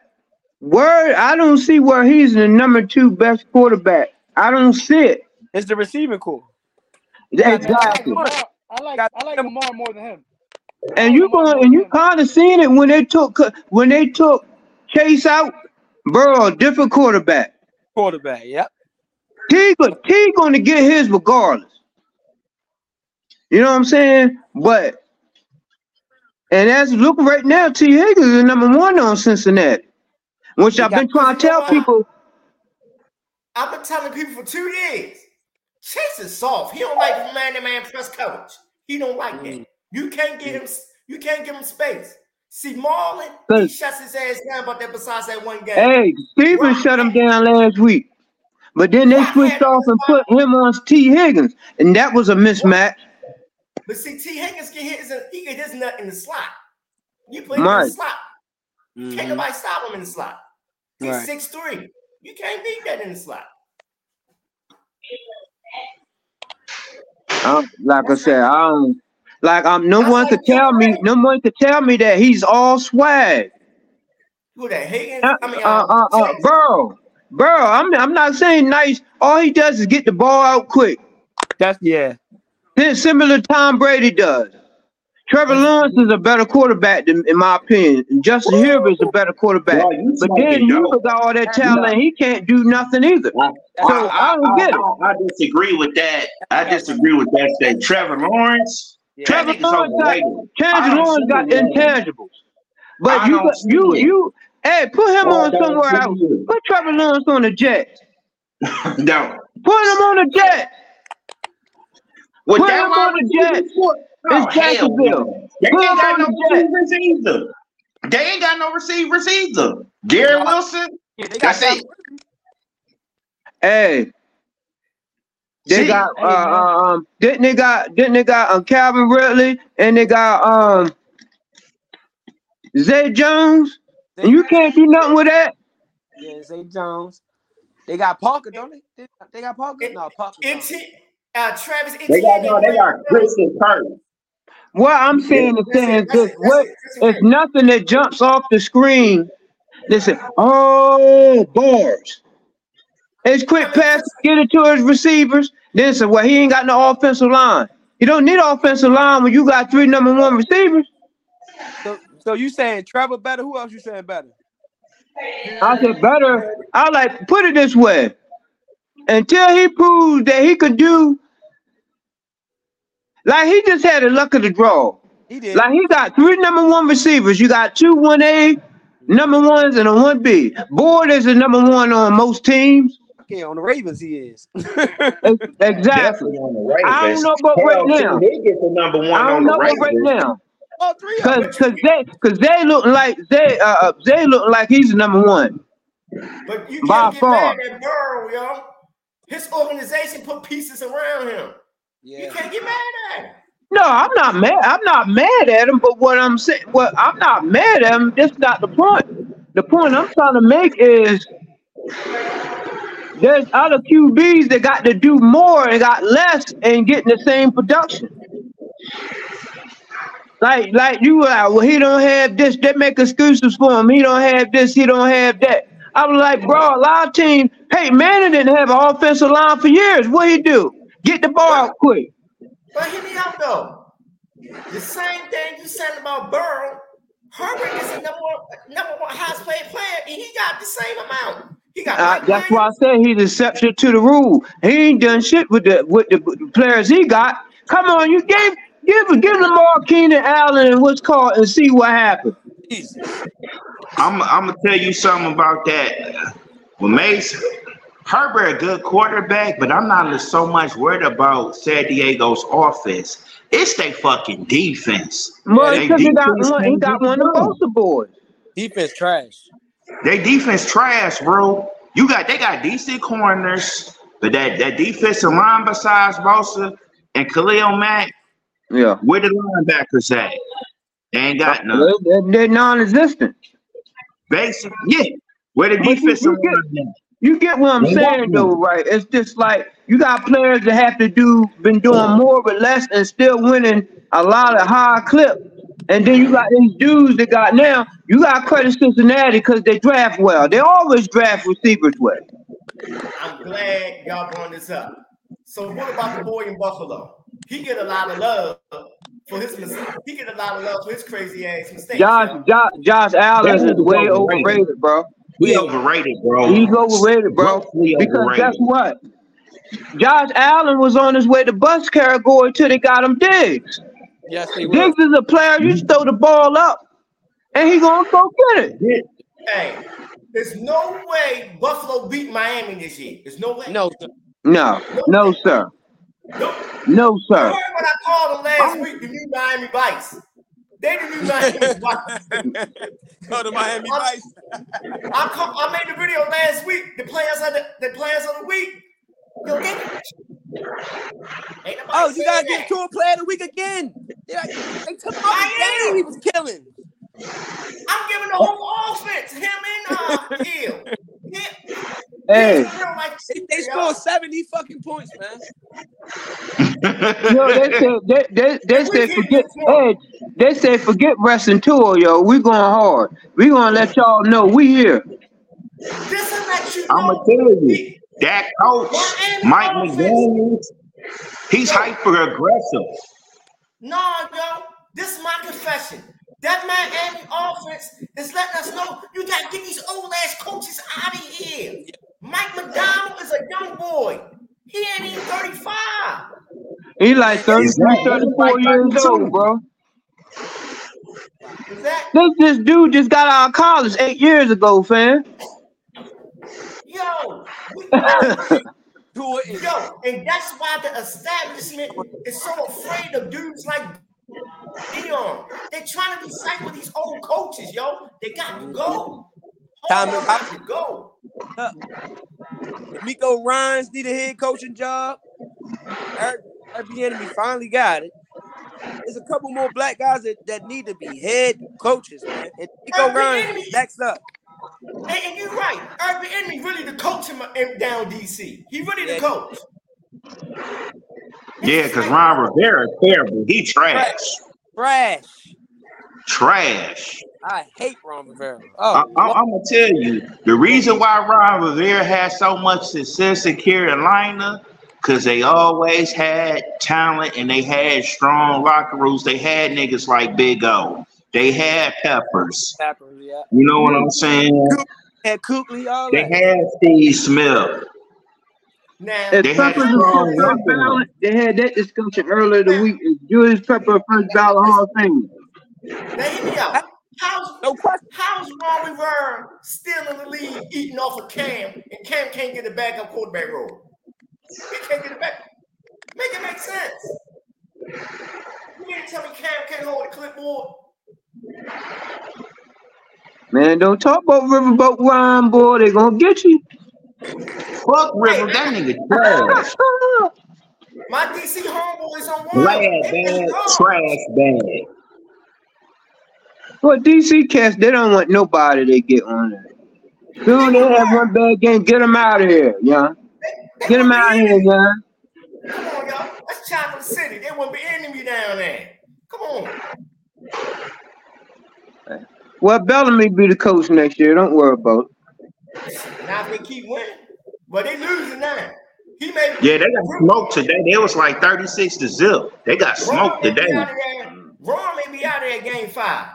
where I don't see where he's the number two best quarterback. I don't see it. It's the receiving core. I like Exactly. I like I like Lamar more than him. And you going and you kind of seen it when they took when they took Chase out. bro. different quarterback. Quarterback. Yep. T, go- T going to get his regardless. You know what I'm saying? But and as look right now, Tee Higgins is number one on Cincinnati, which I've been trying to tell people. I've been telling people for two years. Chase is soft. He don't like man-to-man press coverage. He don't like Mm. it. You can't get him. You can't give him space. See Marlon, he shuts his ass down about that. Besides that one game. Hey, Steven shut him down last week, but then they switched off and put him on Tee Higgins, and that was a mismatch. But see, Tee Higgins get his. He get his nut in the slot. You play in Right. the slot. Can't Mhm. nobody stop him in the slot. He's Right. six three. You can't beat that in the slot. Um, like I said, I don't like I'm no one could tell me no one could tell me that he's all swag. Who that Higgins? Uh, I mean, uh, uh, uh, Chase. Burrow, Burrow. I'm I'm not saying nice. All he does is get the ball out quick. That's yeah. Then similar to Tom Brady does. Trevor Lawrence is a better quarterback than, in my opinion. And Justin Herbert is a better quarterback. Boy, But then you dope. got all that talent, and he can't do nothing either. I, So I don't get it. I, I disagree with that. I disagree with that statement. Trevor Lawrence, Yeah. Trevor Lawrence got Trevor Lawrence got intangibles. But you don't got, see you it. you hey put him I on somewhere else. it. Put Trevor Lawrence on the Jets. (laughs) No. Put him on the Jets. With Put him on the receiver Jets. Court, It's oh, Jacksonville. They Put ain't got no the receivers either. They ain't got no receivers either. Gary Wilson, Yeah, they got it. Hey, they See, got hey, uh, um didn't they got didn't they got um Calvin Ridley and they got um Zay Jones and you can't do nothing with that. Yeah, Zay Jones. They got Parker, don't they? They, they got Parker? No, Parker. gone. NT, uh, Travis they got Etienne. no, they got Christian Kirk. What I'm saying is saying this what it's nothing that jumps off the screen. Listen, oh bars. It's quick pass, get it to his receivers. Then say, well, he ain't got no offensive line. You don't need offensive line when you got three number one receivers. So, so you saying Trevor better? Who else you saying better? I said better. I like put it this way. Until he proves that he could do like he just had the luck of the draw. He did. Like he got three number one receivers. You got two one A number ones and a one B. Boyd is the number one on most teams. okay, on the Ravens he is. (laughs) Exactly. Definitely on the Ravens. I don't know about Hell, right now. He gets the number one I don't the know Ravens. right now. oh, three of Cause, them. cause they, cause they look like they, uh, uh, they look like he's the number one. But you By can't get far. mad at Burrow, yo. His organization put pieces around him. You can't get mad at him. No, I'm not mad. I'm not mad at him. But what I'm saying, well, I'm not mad at him. That's not the point. The point I'm trying to make is there's other QBs that got to do more and got less and getting the same production. Like, like you were like, well, he don't have this. They make excuses for him. He don't have this. He don't have that. I was like, bro, a lot of teams. Hey, Manning didn't have an offensive line for years. What he do? Get the ball out quick. But hear me out though. The same thing you said about Burrow. Herbert is the number one, number one highest paid player, and he got the same amount. He got Uh, that's Williams. why I say he's exception to the rule. He ain't done shit with the with the, with the players he got. Come on, you gave give give Lamar Keenan Allen and what's called and see what happened. Jesus. I'm, I'm gonna tell you something about that. With Mason, Herbert a good quarterback, but I'm not so much worried about San Diego's offense. It's their fucking defense. Well, they because he got one, he can't got get one of done. both the boys. Defense trash. They defense trash, bro. You got they got decent corners, but that that defensive line besides Bosa and Khalil Mack, Yeah, where the linebackers at? They ain't got none. they're, they're non-existent. Basic, yeah. Where the But defensive you get- line at? You get what I'm They saying though, right? It's just like you got players that have to do been doing more with less and still winning a lot of high clip. And then you got these dudes that got now. You got credit Cincinnati because they draft well. They always draft receivers well. I'm glad y'all brought this up. So what about the boy in Buffalo? He get a lot of love for his he get a lot of love for his crazy ass mistakes. Josh. Josh, Josh Allen is way overrated. overrated, bro. We overrated, bro. He's overrated, bro. Grossly Because overrated. guess what? Josh Allen was on his way to bus category till they got him Diggs. Yes, they will. Diggs is a player you just throw the ball up and he gonna go get it. Hey, there's no way Buffalo beat Miami this year. There's no way. No, sir. No, no, sir. No. No, You sir. heard what I called them last week, the new Miami Vice. They the new Miami Vice. (laughs) Go to Miami Vice. I, call, I made the video last week. The players of the, the players of the week. Yo, they, Oh, you gotta saying get to a player of the week again. They took him off. He was killing. I'm giving the whole offense, him and uh, Hill. Hey, He's They, they scored 70 fucking points, man. (laughs) yo, they (laughs) said they, they, they said forget hey, they said forget wrestling tour, yo. We going hard. We gonna let y'all know we here. This will let you I'ma tell you, that coach, Mike McDaniels, he's hyper aggressive. No, yo, this is my confession. That Miami offense is letting us know you got to get these old ass coaches out of here. Mike McDonald is a young boy. He ain't even 35. He like 33, Exactly. 34 years old, bro. Is that This this dude just got out of college eight years ago, fam. yo? we- (laughs) Yo, and that's why the establishment is so afraid of dudes like Deion. They're trying to recycle these old coaches, yo. They got to go. Time All is got to go. Uh, Miko Ryan's need a head coaching job. Eric, Eric Bieniemy finally got it. There's a couple more black guys that, that need to be head coaches, man. And Miko Ryan next up. And, and you're right. Urban Bieniemy really the coach in, in uh, down DC. He really the coach. Yeah, because Ron Rivera is terrible. He trash. Trash. Trash. I hate Ron Rivera. I, Oh, I, I'm gonna tell you the reason why Ron Rivera has so much success in Carolina, because they always had talent and they had strong locker rooms. They had niggas like Big O. They had Peppers. Tapper, yeah. You know what I'm saying? Had Kuechly, all They that. had Steve Smith. Now, They had strong ballot, they had that discussion earlier the week. Is Julius Pepper first ballot Hall of Fame? now hear me out. How's No question. how's Ron Rivera still in the league eating off of Cam and Cam can't get it back up quarterback role? He can't get it back. Make it make sense. You mean to tell me Cam can't hold a clipboard? Man, don't talk about Riverboat Ryan, boy. They're gonna get you. Fuck River, that nigga trash. My DC homeboys on one. Lad They bad, trash bad. Well, DC cats, they don't want nobody they get on there. Soon they have one bad game, get them out of here, yeah. They Get them out of here, enemy. yeah. Come on, y'all. That's Chocolate City. They won't be enemy down there. Come on. Well, Bieniemy be the coach next year. Don't worry about it. Now they keep winning, but they losing now. He may Yeah, they got smoked today. They was like 36 to zip. They got Ron smoked may today. out. Ron may be out of there game five.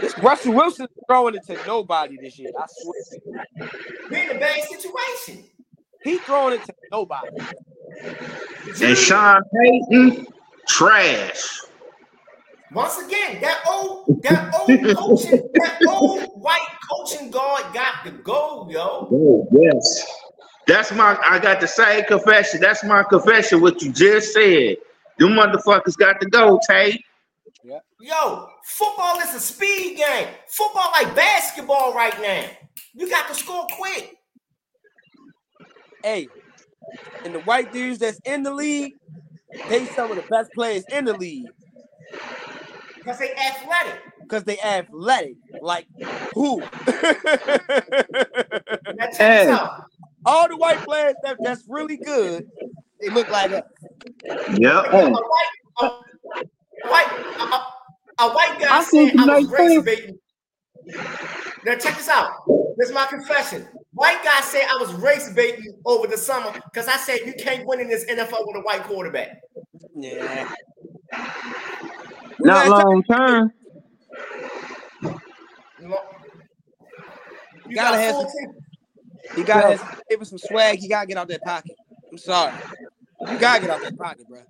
This Russell Wilson throwing it to nobody this year. I swear. We're in a bad situation. He throwing it to nobody. And Sean Payton, trash. Once again, that old, that old (laughs) coaching, that old white coaching guard got to go, yo. Oh, yes. That's my, I got the same confession. That's my confession, what you just said. Them motherfuckers got to go, Tate. Yo, football is a speed game. Football like basketball right now. You got to score quick. Hey, and the white dudes that's in the league, they some of the best players in the league. Because they athletic. because they athletic. Like who? (laughs) Now Hey. All the white players that, that's really good, they look like us. Yep. A Hey. white, a, white, a, a- a white guy I said I was nice race baiting. Now check this out. This is my confession. White guy said I was race baiting over the summer because I said you can't win in this NFL with a white quarterback. Yeah. Not Last time- long term. You, know? You Gotta have some- team. He got to give us some swag. He got to get out that pocket. I'm sorry. You got to get out that pocket, bro.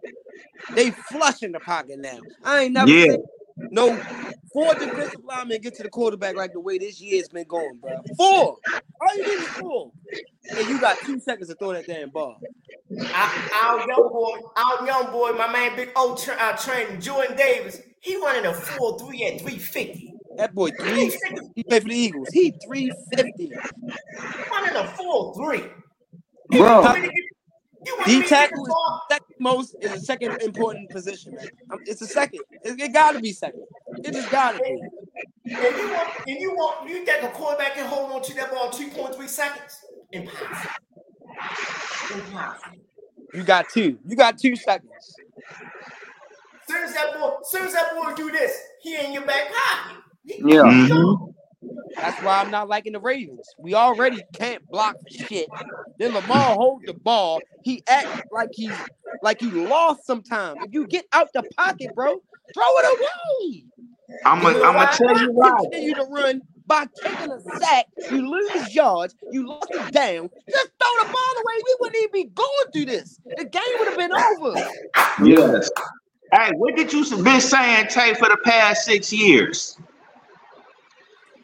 They flushing the pocket now. I ain't never Yeah. seen no four defensive linemen get to the quarterback like the way this year's been going, bro. Four. All you need is four. And you got two seconds to throw that damn ball. Our, our young boy, our young boy, my man, big old tra- uh, train, Jordan Davis. He running a four three at three fifty. That boy three. He played for the Eagles. He three fifty. Running a full three. Bro. D to tackle is ball? second most is the second important position, man. It's the second. It, it got to be second. It just got to be. And you want, and you want, you think a quarterback can hold on to that ball two point three seconds? Impossible. Impossible. You got two. You got two seconds. Soon as that boy, soon as that boy do this, he in your back pocket. He- Yeah. That's why I'm not liking the Ravens. We already can't block shit. Then Lamar hold the ball. He act like he's like he lost some time. If you get out the pocket, bro, throw it away. I'm gonna I'm gonna tell you why. Continue to run by taking a sack. You lose yards. You lost it down. Just throw the ball away. We wouldn't even be going through this. The game would have been over. Yes. Hey, what did you been saying, Tay, for the past six years?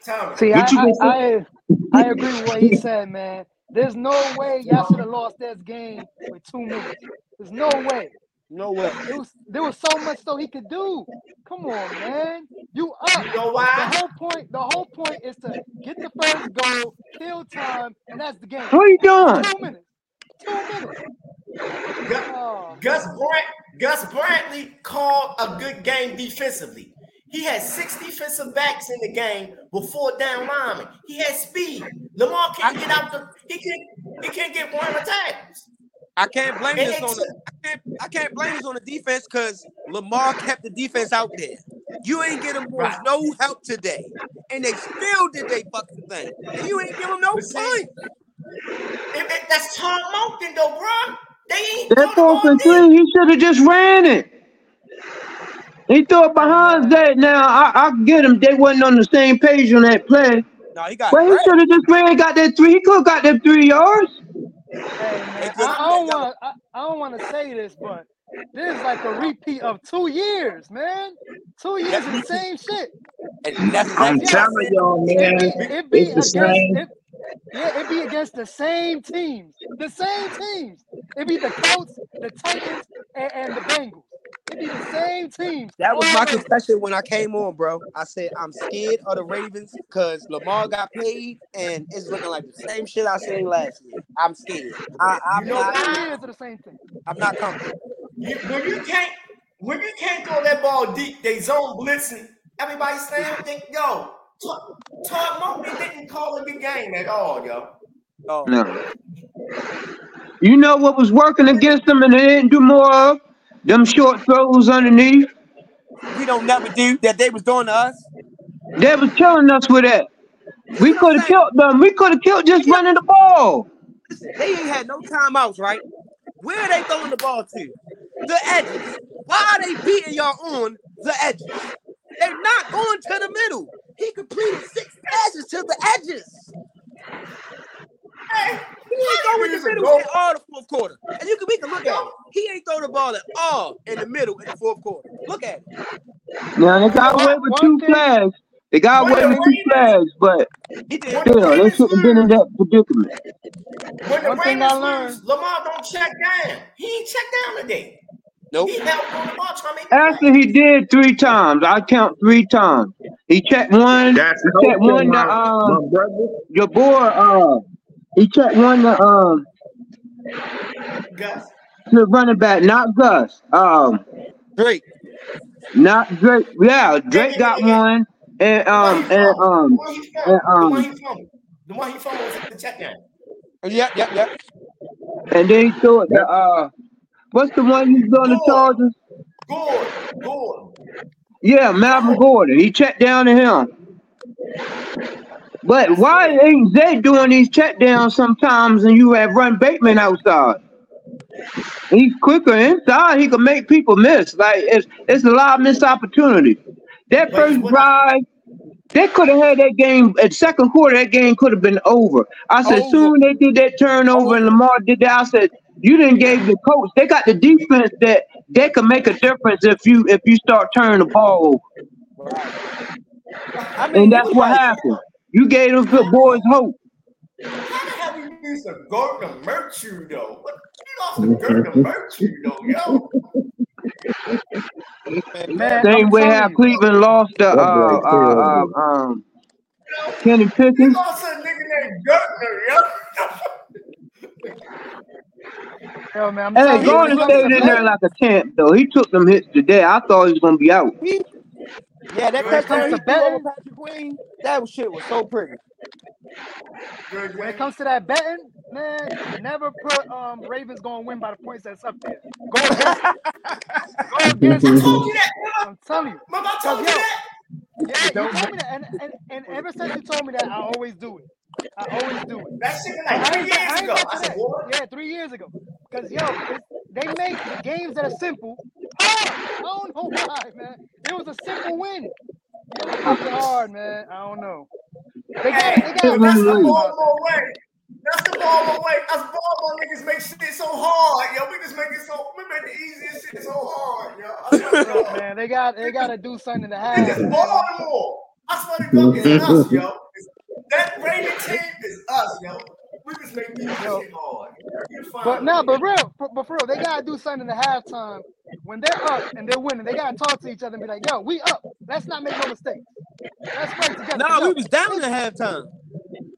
Tell me. See, I, you I, gonna I, I agree with what he (laughs) said, man. There's no way y'all should have lost this game with two minutes. There's no way. No way. It was there was so much though he could do. Come on, man. You up. You know why? The whole point, the whole point is to get the first goal, kill time, and that's the game. What you doing? Two minutes. Two minutes. Gus, Oh, Gus Brant, Gus Bradley called a good game defensively. He had six defensive backs in the game before down linemen. He had speed. Lamar can't get out the. He can't. He can't get one attack. I can't blame And this on the I can't, I can't blame this on the defense because Lamar kept the defense out there. You ain't get them Right. no help today, and they still did they fucking thing. And you ain't give them no But point. It- it- that's Todd Monken though, bro. They ain't That throwing the fourth ball and three, he should have just ran it. He threw it behind that. Now I, I get him. They wasn't on the same page on that play, No, he got but he should have just ran. Got that three. He could have got that three yards. hey man, I, I don't want I, I don't want to say this, but this is like a repeat of two years, man. Two years of the same shit. And that's I'm exactly telling y'all, It man. be, it be It's the against same. it, yeah, it be against the same teams. The same teams. It be the Colts, the Titans, and, and the Bengals. It be the same teams. That was my confession when I came on, bro. I said I'm scared of the Ravens because Lamar got paid, and it's looking like the same shit I seen last year. I'm scared. I, I'm You know not. Two years of the same thing. I'm not comfortable. You, when you can't, when you can't throw that ball deep, they zone blitzing. Everybody stand think, yo, Todd Todd didn't call a good game at all, yo. Oh, No. You know what was working against them, and they didn't do more of them short throws underneath. we don't never do that. They was doing to us. They was killing us with that. We could have killed them. We could have killed just running the ball. Listen, they ain't had no timeouts, right? Where are they throwing the ball to? The edges. Why are they beating y'all on the edges? They're not going to the middle. He completed six passes to the edges. Hey, He ain't how going in the middle ago, at all the fourth quarter. And you can we can look at it. He ain't throw the ball at all in the middle in the fourth quarter. Look at it. Now they got away with two thing- flags. They got away with two flags, but He did. still, they shouldn't have been in that predicament. when the One thing I learned- lose, Lamar don't check down. He ain't check down today. Nope. He held on the ball trying to make it After he did three times, I count three times. He checked one. That's He checked one helping my, um my brother. your boy. Uh, he checked one the um Gus. to running back, not Gus. Um, Great. not Drake. Yeah, Drake got one. and one um and um The one he and fumbled. The one um he fumbled. The one he fumbled was the check down. Yep, yep, yep. and then he threw it to uh what's the one he's on the Gordon. Chargers? Gordon. Gordon. Yeah, Malcolm Gordon. He checked down to him. But why ain't Zay doing these check downs sometimes and you have run Bateman outside? He's quicker inside. He can make people miss. Like it's it's a lot of missed opportunities. That first drive, they could have had that game at second quarter. That game could have been over. I said, Over. soon they did that turnover and Lamar did that. I said, you didn't give the coach. They got the defense that they can make a difference if you if you start turning the ball over. Right. I And that's what like happened. You gave them good boys hope. How the hell we lose to Gardner Minshew though? What we lost to Gardner Minshew though, yo? man, Man, Same I'm way how. Cleveland lost to That uh, boy uh, uh um You know, Kenny we Pickens. lost a nigga named Gardner, yo. Yo, man, I'm Hey, telling you, when Gordon stayed in there like a champ though. He took them hits today. I thought he was gonna be out. yeah, that when it comes touchdown he to threw betting, Patrick Queen, that shit was so pretty. When it comes to that betting, man, never put um Ravens gonna win by the points that's up there. Go against. Go (laughs) against I it. told you that, remember? I'm telling you. Remember I Cause told you that? yeah, you Don't told me that, and, and and ever since you told me that, I always do it. I always do it. That shit was like I three got- years I ago. I said, that. Yeah, three years ago. Cause yo, they make the games that are simple hard. I don't know (laughs) why, man. It was a simple win. Hard, man. I don't know. They got hey, they got that's the something about that. Baltimore way. That's the Baltimore way. Us Baltimore niggas make shit so hard, yo. We just make it so, we make the easiest shit so hard, yo. I swear to Look, God. man, they got they got to do something to have, man. Baltimore. I swear to God, it's us, yo. It's- that Raven team is us, yo. We make these shit hard. But a no, way. but real, but, but for real, they gotta do something in the halftime when they're up and they're winning. They gotta talk to each other and be like, "Yo, we up. Let's not make no mistake. Let's work together." no, we was down it's at halftime.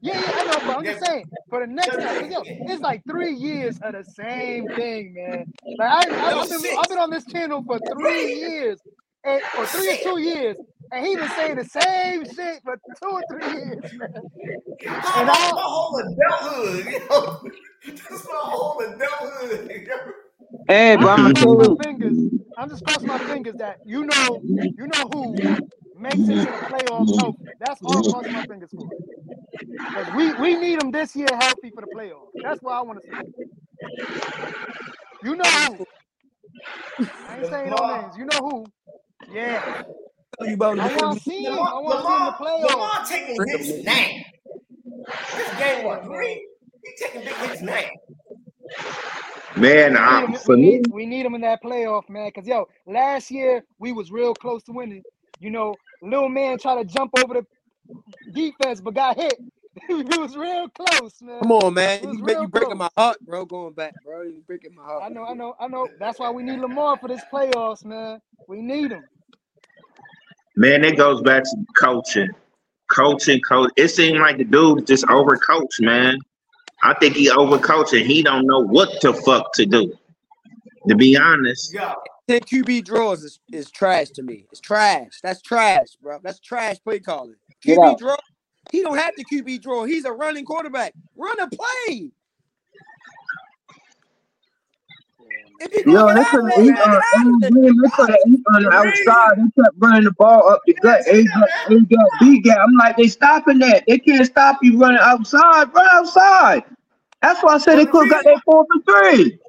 yeah, yeah, I know, but I'm Yeah, just saying for the next yeah, time, 'cause, yo, it's like three years of the same thing, man. Like I, I I've been. I've been on this channel for three years, and, or three or two years, and he been saying the same shit for two or three years, man. And that's all my whole adulthood, yo. That's my whole adulthood, yo. Hey, but I'm I'm just gonna crossing tell my you, fingers. I'm just crossing my fingers that you know, you know who makes it to the playoffs healthy. That's all I'm crossing my fingers for. Because we, we need them this year healthy for the playoffs. That's what I want to see. You know who? I ain't saying no names. You know who? Yeah. Tell you about I before want to you see him. Lamar, I want to see him in the Lamar, playoffs. Lamar taking hits now. This game what Yeah, man. three? He taking big hits now. Man, We I, need him. for We me, need we need him in that playoff, man. Cause yo, last year we was real close to winning. You know, little man tried to jump over the defense but got hit. (laughs) we was real close, man. Come on, man. You make you real breaking my heart, bro. Going back, bro. You breaking my heart. I know, I know, I know. That's why we need Lamar for this playoffs, man. We need him. man, it goes back to coaching. Coaching, coach. It seemed like the dude just overcoached, man. I think he overcoached and he don't know what the fuck to do. To be honest. Yo, 10 QB draws is, is trash to me. It's trash. That's trash, bro. That's trash play calling. get QB out. Draw. He don't have the QB draw. He's a running quarterback. Run a play. If he Yo, gonna they get out could of have there, he he gonna get out every of there. game they could have eat on the the outside. They kept running the ball up the gut. A gap, A gap, B gap. I'm like, they stopping that. They can't stop you running outside. Run outside. That's why I said But they could have got reason, that four for three.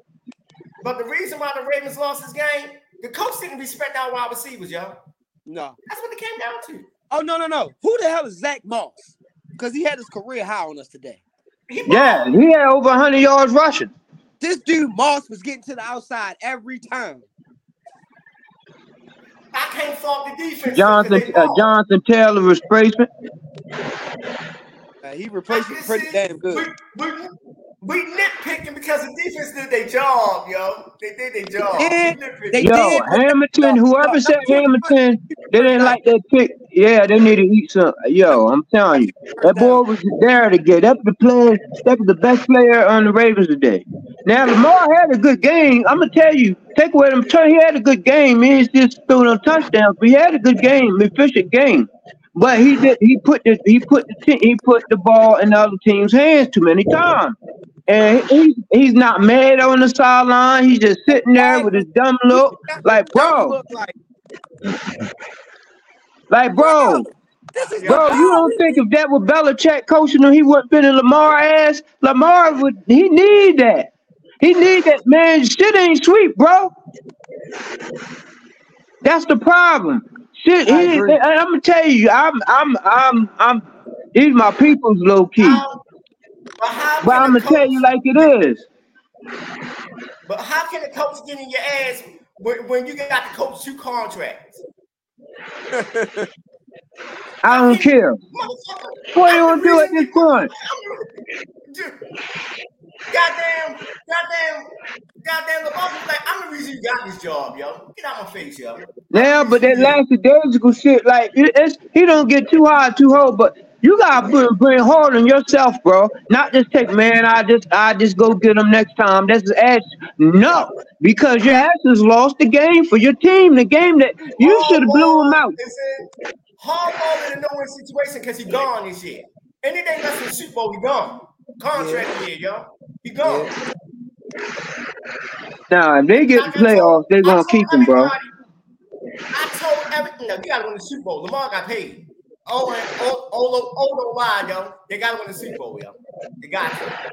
but the reason why the Ravens lost this game, the coach didn't respect our wide receivers, y'all. No. That's what it came down to. Oh no, no, no. Who the hell is Zach Moss? Because he had his career high on us today. He Yeah, balled. he had over 100 yards rushing. This dude Moss was getting to the outside every time. I can't fault the defense because Jonathan uh, balled. Jonathan Taylor replacement. Uh, he replaced him just pretty damn we, good. we, we nitpicking because the defense did their job, yo. They did their job. We Yeah, nitpicking. they Yo, did, Hamilton, whoever said Hamilton, they didn't like that pick. Yeah, they need to eat some. Yo, I'm telling you, that boy was there to get. That's the player. That was the best player on the Ravens today. Now Lamar had a good game. I'm gonna tell you, take away them turn. He had a good game. He just threw no touchdowns, but he had a good game, efficient game. But he did. He put the he put the he put the ball in the other team's hands too many times, and he's he's not mad on the sideline. He's just sitting there with his dumb look, like bro, like, bro, bro. You don't think if that was Belichick coaching him, he wouldn't been in Lamar ass? Lamar would. He need that. He need that man. Shit ain't sweet, bro. That's the problem. Shit, I he, agree. I'm gonna tell you, I'm, I'm, I'm, I'm. These my people's low key, How, but how but can I'm a gonna tell coach? you like it is. But how can a coach get in your ass when, when you got to coach two contracts? (laughs) I don't care. Motherfucker, What you I'm gonna the do at reason this point? Dude, goddamn, goddamn, goddamn, LeBron was like, I'm the reason you got this job, yo. Get out my face, yo. Yeah, but that lackadaisical shit, like it's he don't get too high, too hard, but you gotta put, bring, bring hard on yourself, bro. Not just take, man. I just, I just go get them next time. That's the ass. No, because your ass has lost the game for your team. The game that you should have blew him out. is in in a no-win situation because he gone this year. Anything less than Super Bowl, he gone. Contract year, yo. He gone. Now, if they get the playoffs, they I gonna keep him, bro. I told everything. No, you gotta win the Super Bowl. Lamar got paid. Oh, and oh, oh, oh, why, yo? They gotta win the Super Bowl, yo. They got to.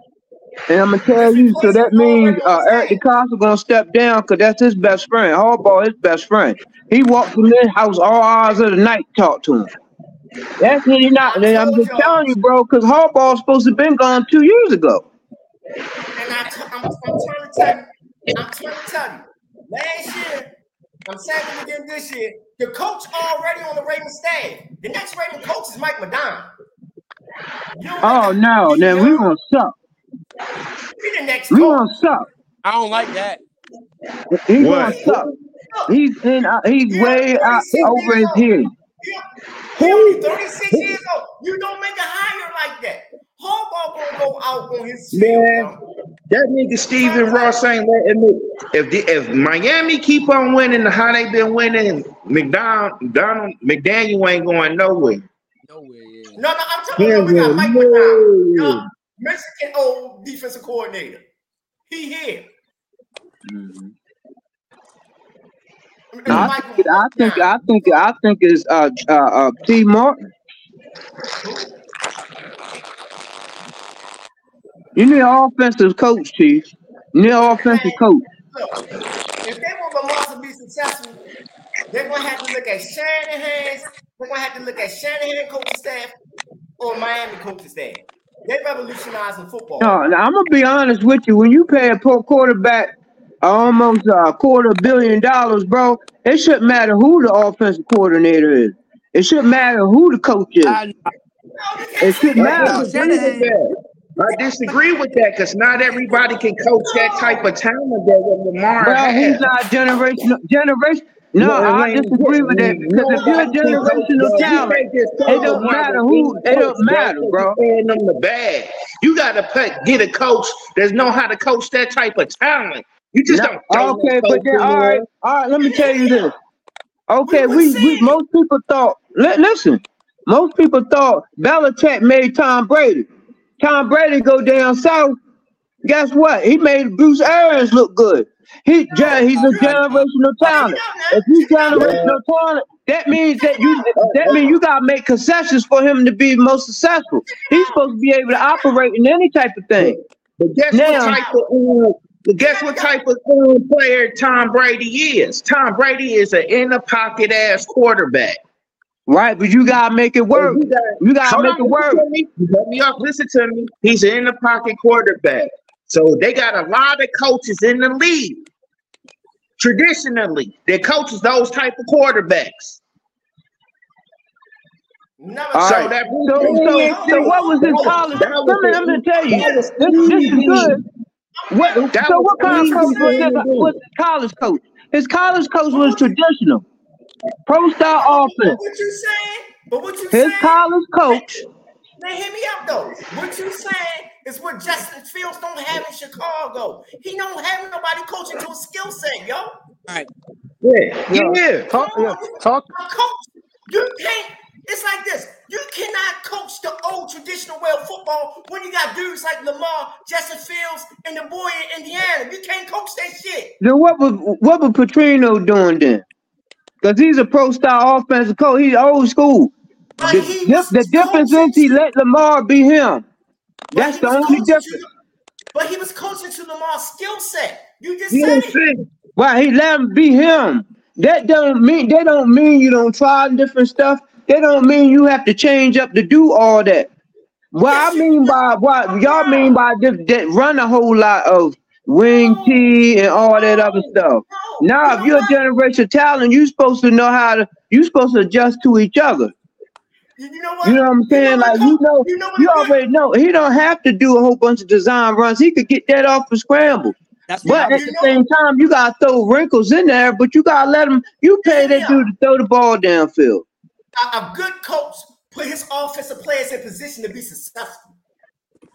And I'm gonna tell you, so that means uh, Eric DeCosta gonna step down because that's his best friend. Harbaugh, his best friend. He walked in his house all hours of the night, talk to him. That's really not. I I'm told just y'all. telling you, bro, because Harbaugh's supposed to have been gone two years ago. And I t- I'm, I'm trying to tell you, I'm trying to tell you, last year, I'm saying it again this year, the coach already on the Ravens staff. The next Raven coach is Mike Macdonald. You don't Oh make no, then we gonna suck. Be the next We coach. gonna suck. I don't like that. He What? gonna suck. Look, He's in. Uh, he's Yeah, way out 36 over his years old. head. He, he only 36 years old. You don't make a hire like that. Harbaugh gonna go out on his field, Man, that nigga Stephen Ross ain't letting me. If the, if Miami keep on winning the how they been winning, McDonald, Donald McDaniel ain't going nowhere. No way, yeah. No, no, I'm talking about we got Mike No. Macdonald, yo, Mexican old defensive coordinator. He here. Mhm. I think. I think. I think. I think it's uh uh uh T Martin. You need an offensive coach, Chief. You need an offensive coach. Look, if they want Lamar to be successful, they're gonna have to look at Shanahan's. They're gonna have to look at Shanahan coaching staff or Miami coaching staff. They revolutionizing football. No, now, I'm gonna be honest with you. When you pay a pro quarterback almost a quarter billion dollars, bro, it shouldn't matter who the offensive coordinator is. It shouldn't matter who the coach is. I, It shouldn't matter. disagree with that. I disagree with that because not everybody can coach that type of talent that what Lamar Well, he's not generational. Generation. No, No, I disagree with that because if you're a Nobody can generational talent, it tell don't matter who. It coach don't matter, bro. paying them the bag. You got to get a coach that know how to coach that type of talent. You just No, don't okay, but then all right, all right. Let me tell you this. (laughs) Okay, We we, most people thought. Li- listen, most people thought Belichick made Tom Brady. Tom Brady go down south. Guess what? He made Bruce Arians look good. He gen- he's a generational talent. If he's generational talent, that means that you that means you gotta make concessions for him to be most successful. He's supposed to be able to operate in any type of thing. But guess Now- what type of uh, but guess what type of player Tom Brady is? Tom Brady is an in the pocket ass quarterback. Right, but you gotta make it work. You got- You gotta make on, it work. listen me. Let me up. Listen to me. He's an in the pocket quarterback. So they got a lot of coaches in the league. Traditionally, that coaches those type of quarterbacks. Never All so right. that So, so, so what was his college? That Let me, I'm gonna tell you. This, this is good. What? That So was what kind of coach was him this? to do. Was his college coach? His college coach was traditional, pro style But offense. what you saying? But what you His saying? college coach. Man, hear me out though. What you saying is what Justin Fields don't have in Chicago. He don't have nobody coaching to a skill set, yo. right. Yeah, Yeah. yeah. Talk, yeah, talk. A coach, you can't. It's like this. You cannot coach the old traditional way of football when you got dudes like Lamar, Justin Fields, and the boy in Indiana. You can't coach that shit. Then what was what was Petrino doing then? Because he's a pro style offensive coach. He's old school. The, he the difference is he let Lamar be him. That's the only difference. to- But he was coaching to Lamar's skill set. You just know said it. saying? Why he let him be him? That don't mean they don't mean you don't try different stuff. They don't mean you have to change up to do all that. What Yes, I mean by what y'all mean by just that run a whole lot of wing No, T and all that other stuff. no. Now, if you're a what? generation talent, you're supposed to know how to. You're supposed to adjust to each other. You you know what? You know what I'm You know saying? what? Like you know, You know what? you good- already know he don't have to do a whole bunch of design runs. He could get that off the scramble. That's But at the know- same time, you gotta throw wrinkles in there. But you gotta let him. You pay that Yeah. dude to throw the ball downfield. A, good coach put his offensive players in position to be successful.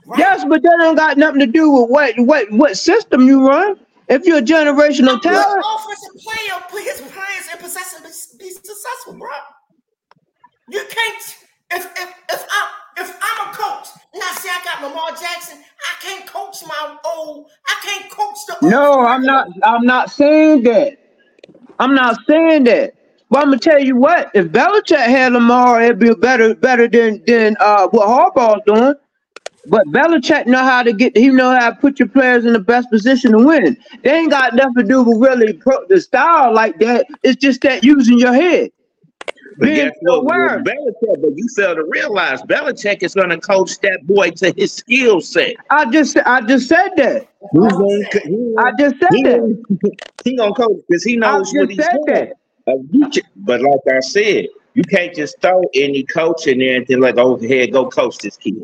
Right? Yes, but that ain't got nothing to do with what what what system you run. If you're a generational A good talent, offensive player put his players in position to be successful, bro. You can't. If if if I if I'm a coach and I say I got Lamar Jackson, I can't coach my old. I can't coach the. old no, I'm not. I'm not saying that. I'm not saying that. But I'm gonna tell you what. If Belichick had Lamar, it'd be better better than than uh, what Harbaugh's doing. But Belichick know how to get. He know how to put your players in the best position to win. They ain't got nothing to do with really pro, the style like that. It's just that using your head. But Being guess what? aware. Belichick, but you fail to realize Belichick is going to coach that boy to his skill set. I just I just said that. Gonna, he, I just said he, that. he gonna coach because he knows what he's doing. that. Uh, you but like I said, you can't just throw any coach in there and then like, oh, here, go coach this kid.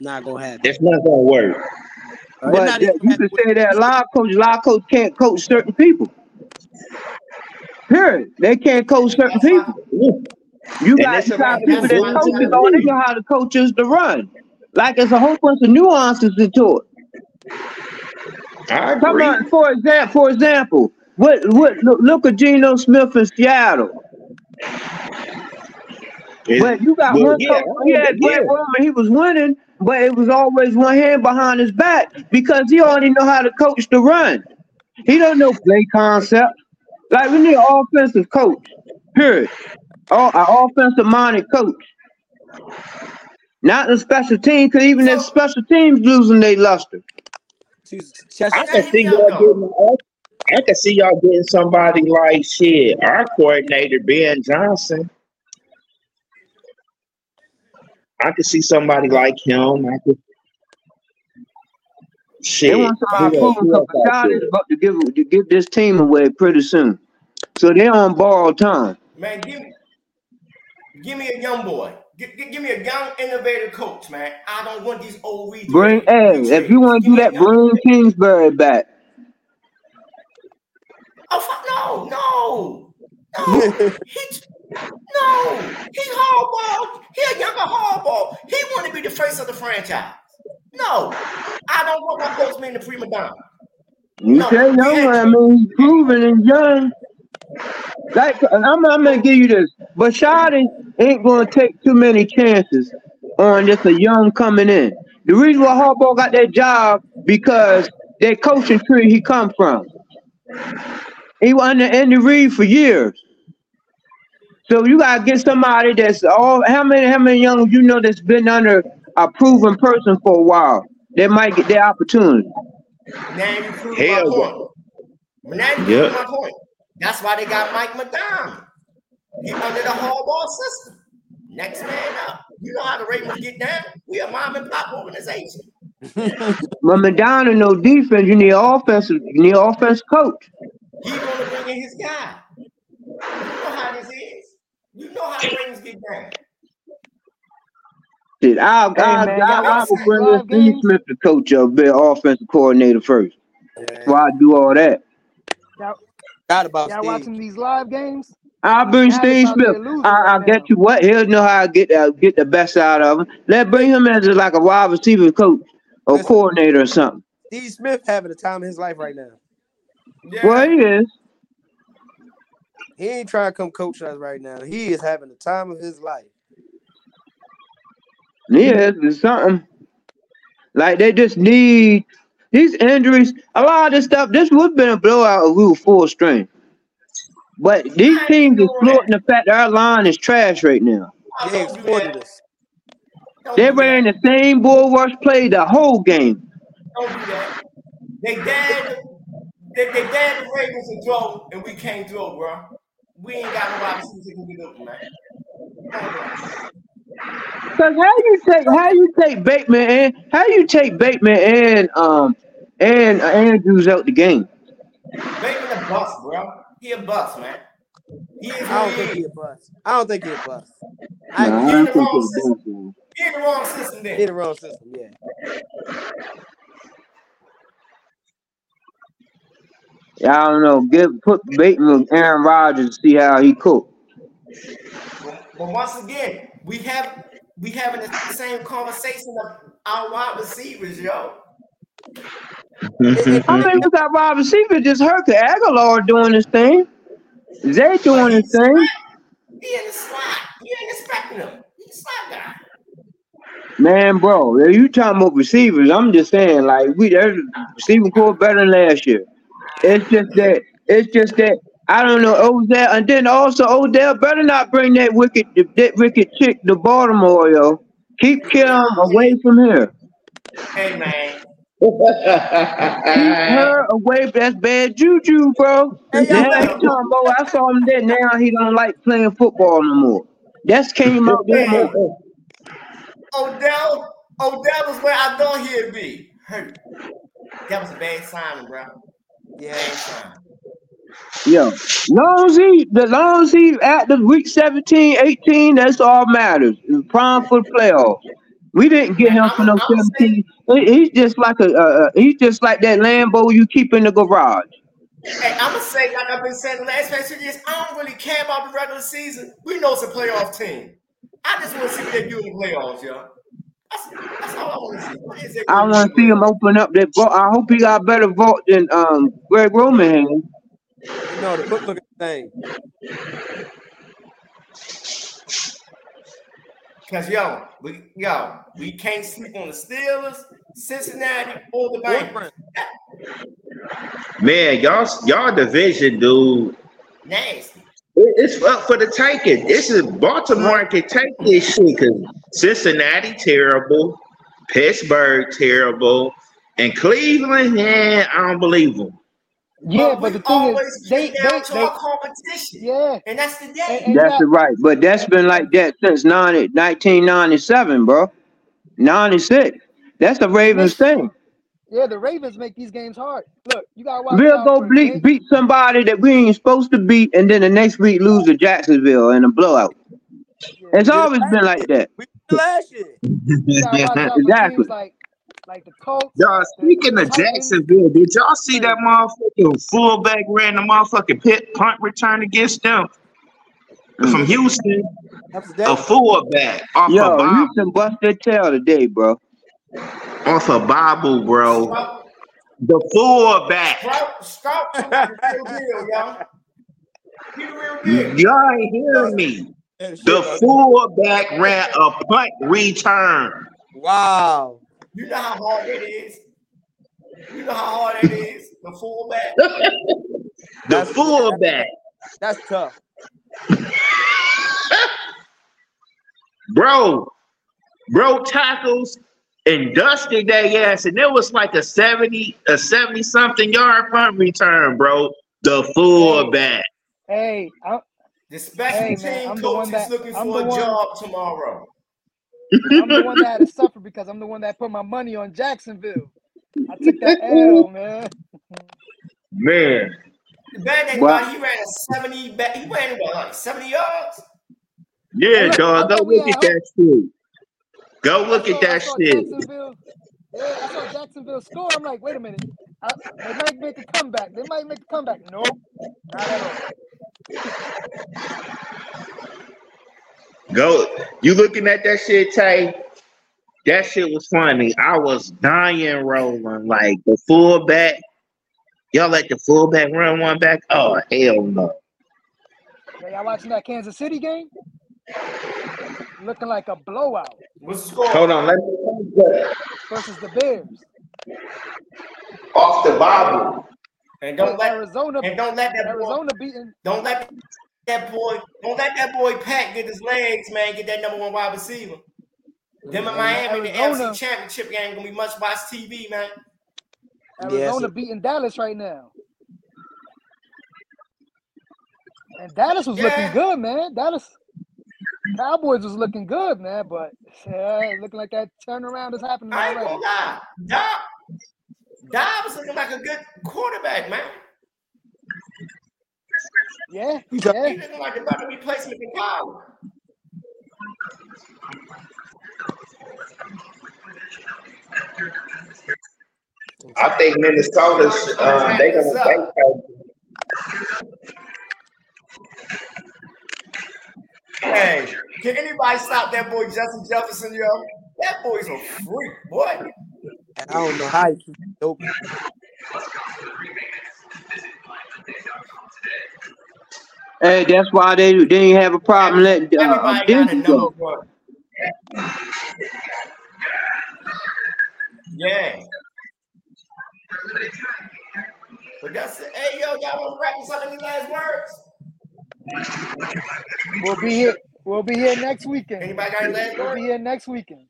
not gonna happen. That's not gonna work. Uh, But not that, even you can say that a lot of coaches, a lot of coaches can't coach certain people. Period. They can't coach certain people. You got that's you got people people that to coaches all they know how to coach is to run. Like there's a whole bunch of nuances into it. I agree. Come agree. on, for example, for example, what what look, look at Geno Smith in Seattle. It- But you got well, one yeah, coach, he had yeah. great he was winning, but it was always one hand behind his back because he already know how to coach the run. He don't know play concept. Like we need an offensive coach. Period. Oh, an offensive minded coach. Not the special team, because even if So- special teams losing their luster. She's- she's- I can see y'all getting. I can see y'all getting somebody like shit. Our coordinator Ben Johnson. I could see somebody like him. I could. Shit. They want somebody who else- proven who else because out God there? is about to give to give this team away pretty soon. So they're on borrowed time. Man, give me, give me a young boy. Give, give, give me a young, innovative coach, man. I don't want these old retreads. Bring hey, if you want to do that, bring Kingsbury back. Oh fuck no, no, no. (laughs) he, no, he Harbaugh. He a younger Harbaugh. He want to be the face of the franchise. No, I don't want my coach being the prima donna. You No, we young, I mean, he's proven and young. Like I'm, I'm gonna give you this, but Shadi ain't gonna take too many chances on just a young coming in. The reason why Harbaugh got that job because that coaching tree he come from. He was under Andy Reid for years. So you gotta get somebody that's all how many how many young you know that's been under a proven person for a while that might get their opportunity. Now you prove Hell my yeah. point. Now you Yeah. prove my point. That's why they got Mike Macdonald. He under the Harbaugh system. Next man up. You know how the Ravens get down. We a mom and pop organization. (laughs) But Macdonald no defense, you need offensive, you need offense coach. He gonna bring in his guy. You know how this is. You know how things get down. Shit, I'll, Hey, I'll, man, I'll, y'all I will bring live in Steve? Smith to coach up, be offensive coordinator first. Before I do all that. Y'all, Forgot about y'all Steve. watching these live games? I'll bring Dallas Steve Smith. I, right I'll now. get you what he'll know how to get uh, get the best out of him. Let bring him as a, like a wide receiver coach or Listen. coordinator or something. Steve Smith having the time of his life right now. Yeah. Well, he is. He ain't trying to come coach us right now. He is having the time of his life. Yeah, it's something. Like they just need these injuries. A lot of this stuff. This would have been a blowout if we were full strength. But these I teams are doing that. floating the fact that our line is trash right now. They don't exploited us. They ran the same bull rush play the whole game. Don't do that. They dared, they, they dared the Ravens to throw, and we can't throw, bro. We ain't got no wide receivers that can get open, man. Hold on. Cause how you take how you take Bateman and how you take Bateman and um and uh, Andrews out the game? Bateman a bust, bro. He a bust, man. He is I don't what think he he a bust. I don't think he a bust. I Nah, I agree. don't in the wrong system. He in the wrong system He then. in the wrong system. Yeah. I don't know. Give put Bateman with Aaron Rodgers to see how he cook. But, but once again, we have we having the same conversation of our wide receivers, yo. And, and, I and, mean, we got wide receiver just hurt. 'cause Agholor doing his thing. Zay But doing his he's thing. he in the slot. You ain't expecting him. He's a slot guy. Man, bro, you talking about receivers, I'm just saying, like, we there's receiving corps better than last year. It's just that it's just that I don't know Odell, and then also Odell better not bring that wicked that wicked chick to Baltimore, yo. Keep Kim away from here. Hey man, Keep her away. That's bad juju, bro. hey, Now y'all, he talking I saw him there. Now he don't like playing football no more. That's came out this man, morning. Odell, Odell was where I thought he'd be. Hurt. That was a bad sign, bro. Yeah. Bad Long as he, the long as he at the week 17, 18, that's all matters. It's prime for the playoffs. We didn't get him for no I'm gonna say, 17. He- He's just like a, uh, he's just like that Lambo you keep in the garage. hey, I'm gonna say like I've been saying the last few years. I don't really care about the regular season. We know it's a playoff team. I just want to see what they do in the playoffs, yo. That's, that's all I want to see. What is it I want to see him open up that vault. I hope he got a better vault than um Greg Roman had. You know the foot looking thing. Cause yo, we yo, we can't sleep on the Steelers, Cincinnati, or the Or Bengals. Man, y'all, y'all division, dude. Nasty. It- It's up for the taking. This is Baltimore can take this shit because Cincinnati terrible, Pittsburgh terrible, and Cleveland, yeah, I don't believe them. Yeah, but but the thing always is, they, get down they, to they, our competition. yeah, And that's the and, day. and you That's right. But that's been like that since 90, 1997, bro. 96. That's the make, Ravens thing. Yeah, the Ravens make these games hard. Look, you gotta watch We'll go for beat, beat somebody that we ain't supposed to beat, and then the next week lose to Jacksonville in a blowout. Yeah, It's We always been like that. We did last year. (laughs) you gotta watch out (laughs) for Exactly. like like the Colts, Y'all, speaking the of Jacksonville, did y'all see that Crazy. motherfucking fullback ran the motherfucking pit punt return against them from Mm. Houston? That was A that. fullback off a Yo, Bible, Houston bust their tail today, bro. Off a Bible, bro. Scout, The fullback. Scout, Scout talking about the real deal, y'all. He the real deal. Y'all ain't hearing me. The bro. fullback ran a punt return. Wow. You know how hard it is. You know how hard it is. The fullback. (laughs) The That's that, fullback, that's tough. (laughs) bro, bro, tackles and dusted that ass, and it was like a seventy, a seventy something yard punt return, bro. The Hey, fullback. hey, I, The special hey, man, team I'm the coach one is that looking I'm for the a one. job tomorrow. I'm the one that had to suffer because I'm the one that put my money on Jacksonville. I took that L, (laughs) man. Man, The bad thing Well, about he ran a 70 back. He ran what, like 70 yards? yeah, Hey, look, I dog. Go thought we look at that shit. Go look at saw I that shit. Yeah, I saw Jacksonville score. I'm like, wait a minute. I, they might make a comeback. They might make a comeback. Nope, not at all. Go. You looking at that shit, Tay? That shit was funny. I was dying rolling like the fullback. Y'all let the fullback run one back? Oh hell no. Yeah, y'all watching that Kansas City game? Looking like a blowout What's the score? Hold on, let me versus the Bears. off the Bible. And don't let Arizona, and don't let that boy Arizona beating. don't let that boy don't let that boy Pat get his legs, man. Get that number one wide receiver. Them in Miami, the Arizona- NFC Championship game gonna be much watch TV, man. Arizona Yes. beating Dallas right now. And Dallas was Yeah. looking good, man. Dallas Cowboys was looking good, man. But yeah, looking like that turnaround is happening I ain't gonna already. lie. Dob, Dob was looking like a good quarterback, man. Yeah, He's a- yeah. He looking like a better replacement than Powell. I think Minnesota's uh, they gonna they, Hey, can anybody stop that boy Justin Jefferson, yo? That boy's a freak, boy. I don't know how he keep it open. Hey, that's why they they didn't have a problem letting uh, Everybody got Denver know, go. boy. Yeah. But that's it. Hey, yo, y'all want to wrap this up? Any last words? We'll be here. We'll be here next weekend. Anybody got any last We'll be here next weekend.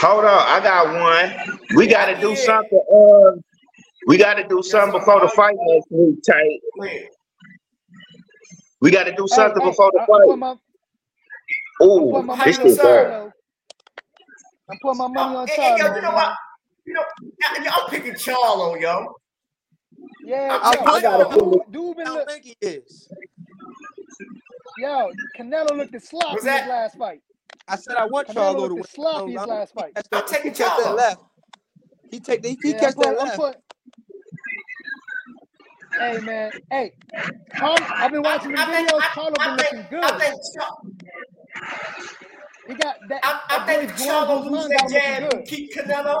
Hold on, I got one. We got to do something. Uh, we got to do something before the fight next week, Tate. We got to do something Hey, hey, before the I- I'm putting fight. my, I'm Ooh, putting my How this you money on shit gonna serve? bad. I'm putting my money Oh, on hey, hey, yo, Charlo, you know what? man. You know, y- y'all picking Charlo, yo. Yeah, I- yo, I gotta dude, feel dude I been don't think he is. Yo, Canelo looked sloppy What's his that? last fight. I said I want Canelo Charlo to looked win. sloppy his No, last fight. I'm that- taking he catch that left. He take the, he Yeah, catch that putting, I'm left. putting. Hey man, hey, Charlo, I've been watching the I think, videos. I, Charlo I been think, looking I good. think, He got that. I, I that think Juan Charlo Guzman lose that jab and keep Canelo.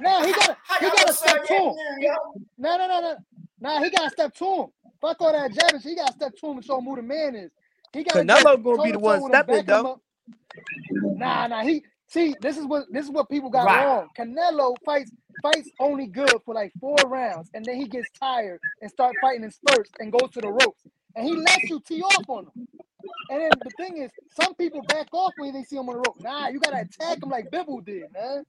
Nah, he got How he got gonna step serve to him. that yo? No, no, no, no. Nah, he got to step to him. Fuck all that jabbing. He got to step to him and show him who the man is. He got to Canelo gonna be the one him, stepping, though. Nah, nah. He see. This is what this is what people got Right. wrong. Canelo fights fights only good for like four rounds, and then he gets tired and start fighting in spurts and goes to the ropes, and he lets you tee off on him. And then the thing is, some people back off when they see him on the rope. Nah, you gotta attack him like Bivol did, man.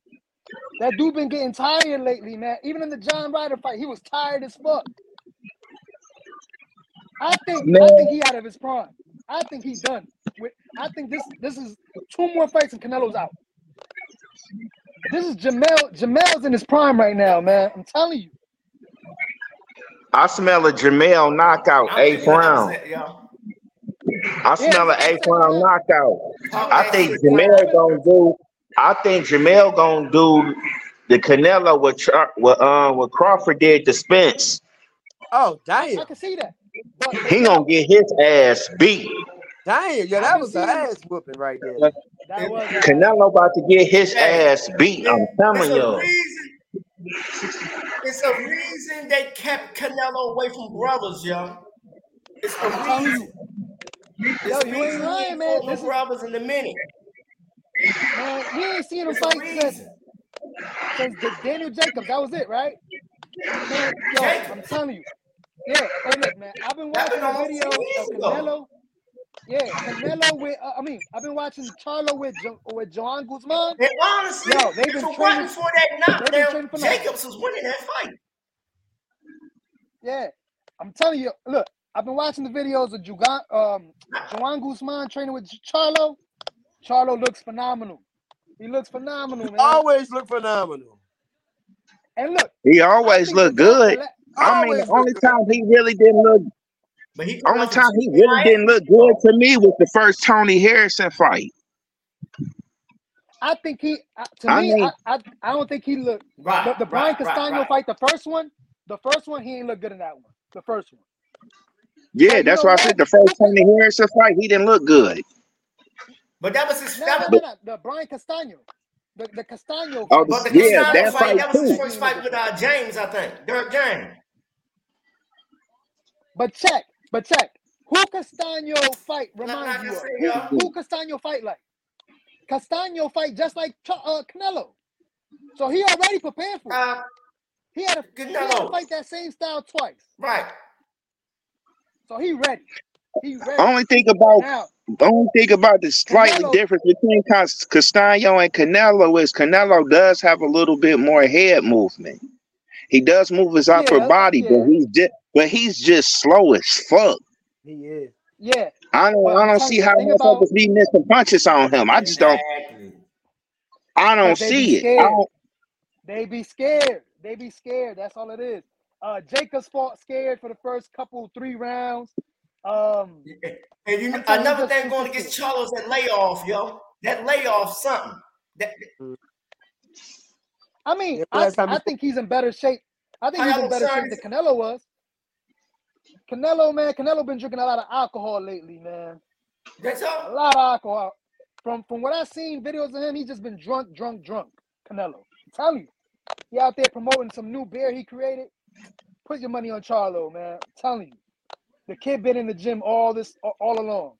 That dude been getting tired lately, man. Even in the John Ryder fight, he was tired as fuck. I think I think he out of his prime. I think he's done. With I think this this is two more fights and Canelo's out. This is Jermell. Jermell's in his prime right now, man. I'm telling you. I smell a Jermell knockout, I'm eighth round. opposite, yo. I smell an Yeah, eighth round knockout. Talk I that think shit, Jermell gonna do. I think Jermell gonna do the Canelo what Char- what uh what Crawford did to Spence. Oh damn! I can see that. But He gonna get his ass beat. damn, yo, I've that was an ass whooping right there. that was Canelo about to get his ass beat. I'm telling you. reason. It's a reason they kept Canelo away from brothers, yo. It's a I'm reason. you, It's Yo, you ain't reason he lying, ain't man. fought This is- brothers in the minute. man. We ain't seen him a fight since since Daniel Jacobs. That was it, right? Man, yo, Jacobs. I'm telling you. Yeah, hey, look, man. I've been watching the almost videos of ago. Canelo. Yeah, Canelo with. Uh, I mean, I've been watching Charlo with jo- with Joan Guzman. And honestly, Yo, they've been it training- wasn't for that knockdown, training for. Jacobs was winning that fight. Yeah, I'm telling you. Look, I've been watching the videos of Jugan, um, Joan Guzman training with Charlo. Charlo looks phenomenal. He looks phenomenal, man. Always look phenomenal. And look, He always look good. the la- I mean, the only time he really didn't look, But he only time he really didn't look good to me was the first Tony Harrison fight. I think he, uh, to I me, mean- I, I, I don't think he looked. Right, The, the Brian right, right, Castano right. fight, the first one, the first one, he ain't look good in that one. The first one. Yeah, you that's know why I said the first Tony Harrison fight, he didn't look good. But that was his. No, That no, was, no, no. The Brian Castano. The, the Castano. Oh, fight. but the Yeah, Castano that fight, fight that was his first fight with uh, James, I think. Derrick James. But check, But check, who Castano fight Like reminds you of? Who, who Castano fight like? Castano fight just like Ch- uh, Canelo. So he already prepared for it. Uh, He had to, he had to Canelo. fight that same style twice. Right. So he ready. He ready. Only think about Now, only thing about the slightly Canelo- difference between Castano and Canelo is Canelo does have a little bit more head movement. He does move his upper Yeah, body, yeah. but he's just but he's just slow as fuck. He is. yeah, I don't Well, I don't see how the thing about- motherfuckers be missing punches on him. I just don't I don't But they be see it. Don't, they be scared. They be scared. That's all it is. Uh, Jacobs fought scared for the first couple three rounds. Um, And you know, I'm telling you, another just thing going super against Charlo's that layoff, yo. That layoff, something. That, I mean, Yeah, I, I think he's in better shape. I think How he's in better shape than Canelo was. Canelo, man, Canelo been drinking a lot of alcohol lately, man. that's A lot of alcohol. From from what I've seen videos of him, he's just been drunk, drunk, drunk. Canelo, I'm telling you, he out there promoting some new beer he created. Put your money on Charlo, man. I'm telling you, the kid been in the gym all this all, all along.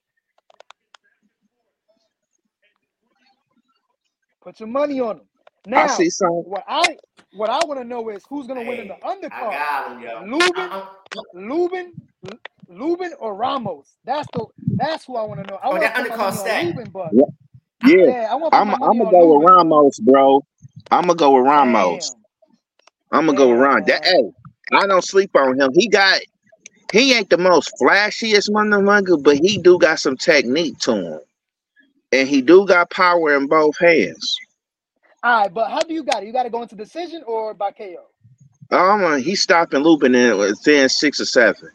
Put your money on him. Now, I see some what I what I want to know is who's gonna win in the Hey, I undercard. got him, yo. Lubin, Uh-uh. Lubin, Lubin or Ramos? That's the that's who I want to know. I Oh, want to that put my undercard money stack. Lubin, but Yeah. yeah. yeah, I want I'm I'm gonna on go with Ramos, bro. I'm gonna go with Ramos. Damn, I'm gonna go with Ron. That, man. hey, I don't sleep on him. He got he ain't the most flashiest motherfucker, but he do got some technique to him. And he do got power in both hands. All right, but how do you got it? You got to go into decision or by KO? Um, he's stopping Lubin in within six or seven.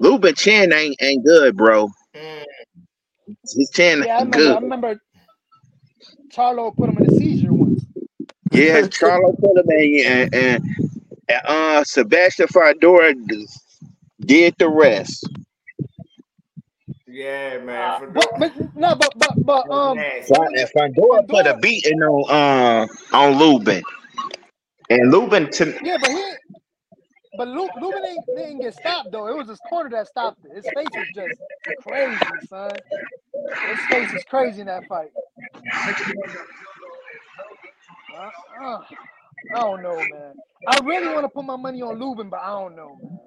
Lubin chin ain't ain't good, bro. Mm, His chin Yeah, I remember. I good. remember Charlo put him in a seizure once. Yeah, (laughs) Charlo put him in, and, and uh, Sebastian Fundora did the rest. Yeah, man. Uh, but but no, but but but um, nasty. some of the put a Fundora, beating on uh on Lubin, and Lubin to yeah, but he, but Lu, Lubin ain't, didn't get stopped though. It was his corner that stopped it. His face was just crazy, son. His face was crazy in that fight. Uh, uh, I don't know, man. I really want to put my money on Lubin, but I don't know, man.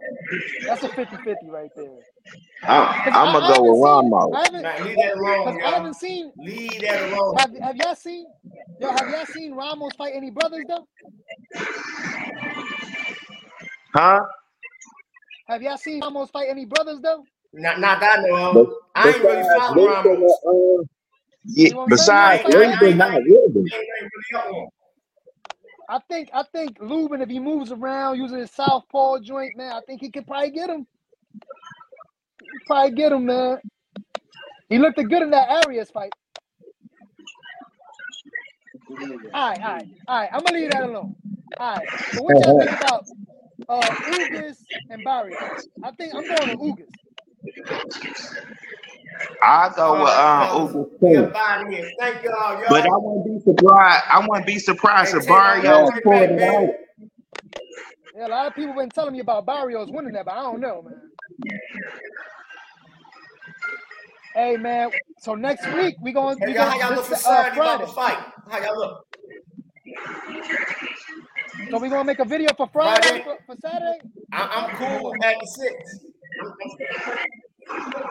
That's a 50-50 right there. I, I'm gonna go with seen, Ramos. I haven't, Nah, leave that alone, I haven't seen. Leave that alone. Have Have y'all seen? Yo, have y'all seen Ramos fight any brothers though? Huh? Have y'all seen Ramos fight any brothers though? Not, not that I know of. I ain't really besides following Ramos. uh, yeah, You know what I'm saying? besides He ain't fight Lubin, nobody. not Lubin. Ain't really up on. I think I think Lubin, if he moves around using his southpaw joint, man, I think he could probably get him. Probably get him, man. He looked good in that Arias fight. All right, all right, all right. I'm gonna leave that alone. All right. So what y'all think about uh Ugas and Barrios? I think I'm going to Ugas. I go All with right, um fellas. Uber We too. up out of y'all, But I y'all. wouldn't be surprised. I wouldn't be surprised Hey, if Barrios going pulled it out. Yeah, a lot of people been telling me about Barrios winning that, but I don't know, man. Hey, man. So next week we going Hey, we y'all, how y'all look this for uh, about the Friday. fight? How y'all look? So we gonna make a video for Friday Friday? for, for Saturday. I, I'm cool at the six. I'm, I'm,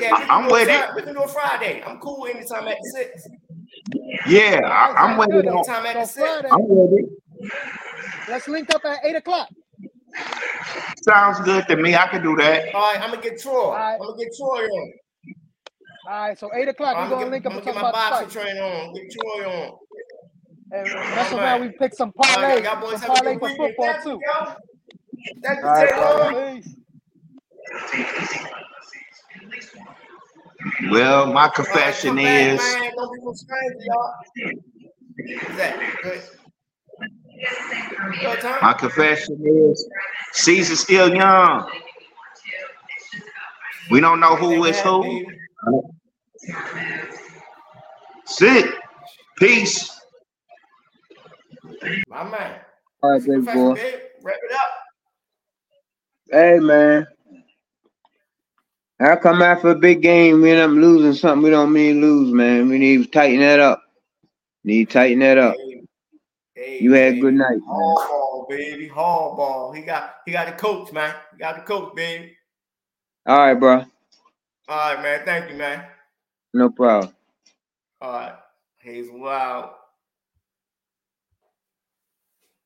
yeah, we I- can I'm do a with it. Friday. We can do a Friday. I'm cool anytime at six. Yeah, I, right, I'm sounds with it. Anytime at six. I'm with it. let's link up at eight o'clock. Sounds good to me. I can do that. All right, I'm gonna get Troy. All right, I'm gonna get Troy on. all right. So eight o'clock we I'm gonna gonna get link up I'm and gonna talk get my about boxing fight. train on. Get Troy on. And All mess around, right. we pick some All right, parlays, y'all boys some parlay for football too. y'all. Thank you, All right, J-Lo. brother. Peace. Well, my confession come is man. Don't be no stranger, y'all. What's that? Good. Good time? my confession is Caesar's still young. We don't know who Anything is can happen, who. baby. Sit. Peace. My man. All right, It's big boy. Wrap it up. Hey, man. How come after a big game we end up losing something we don't mean lose, man? We need to tighten that up. Need to tighten that up. Hey, You had a good night, man. Ball, baby. Hall ball. He got he got the coach, man. He got the coach, baby. All right, bro. All right, man. Thank you, man. No problem. All right. Hazel Wild.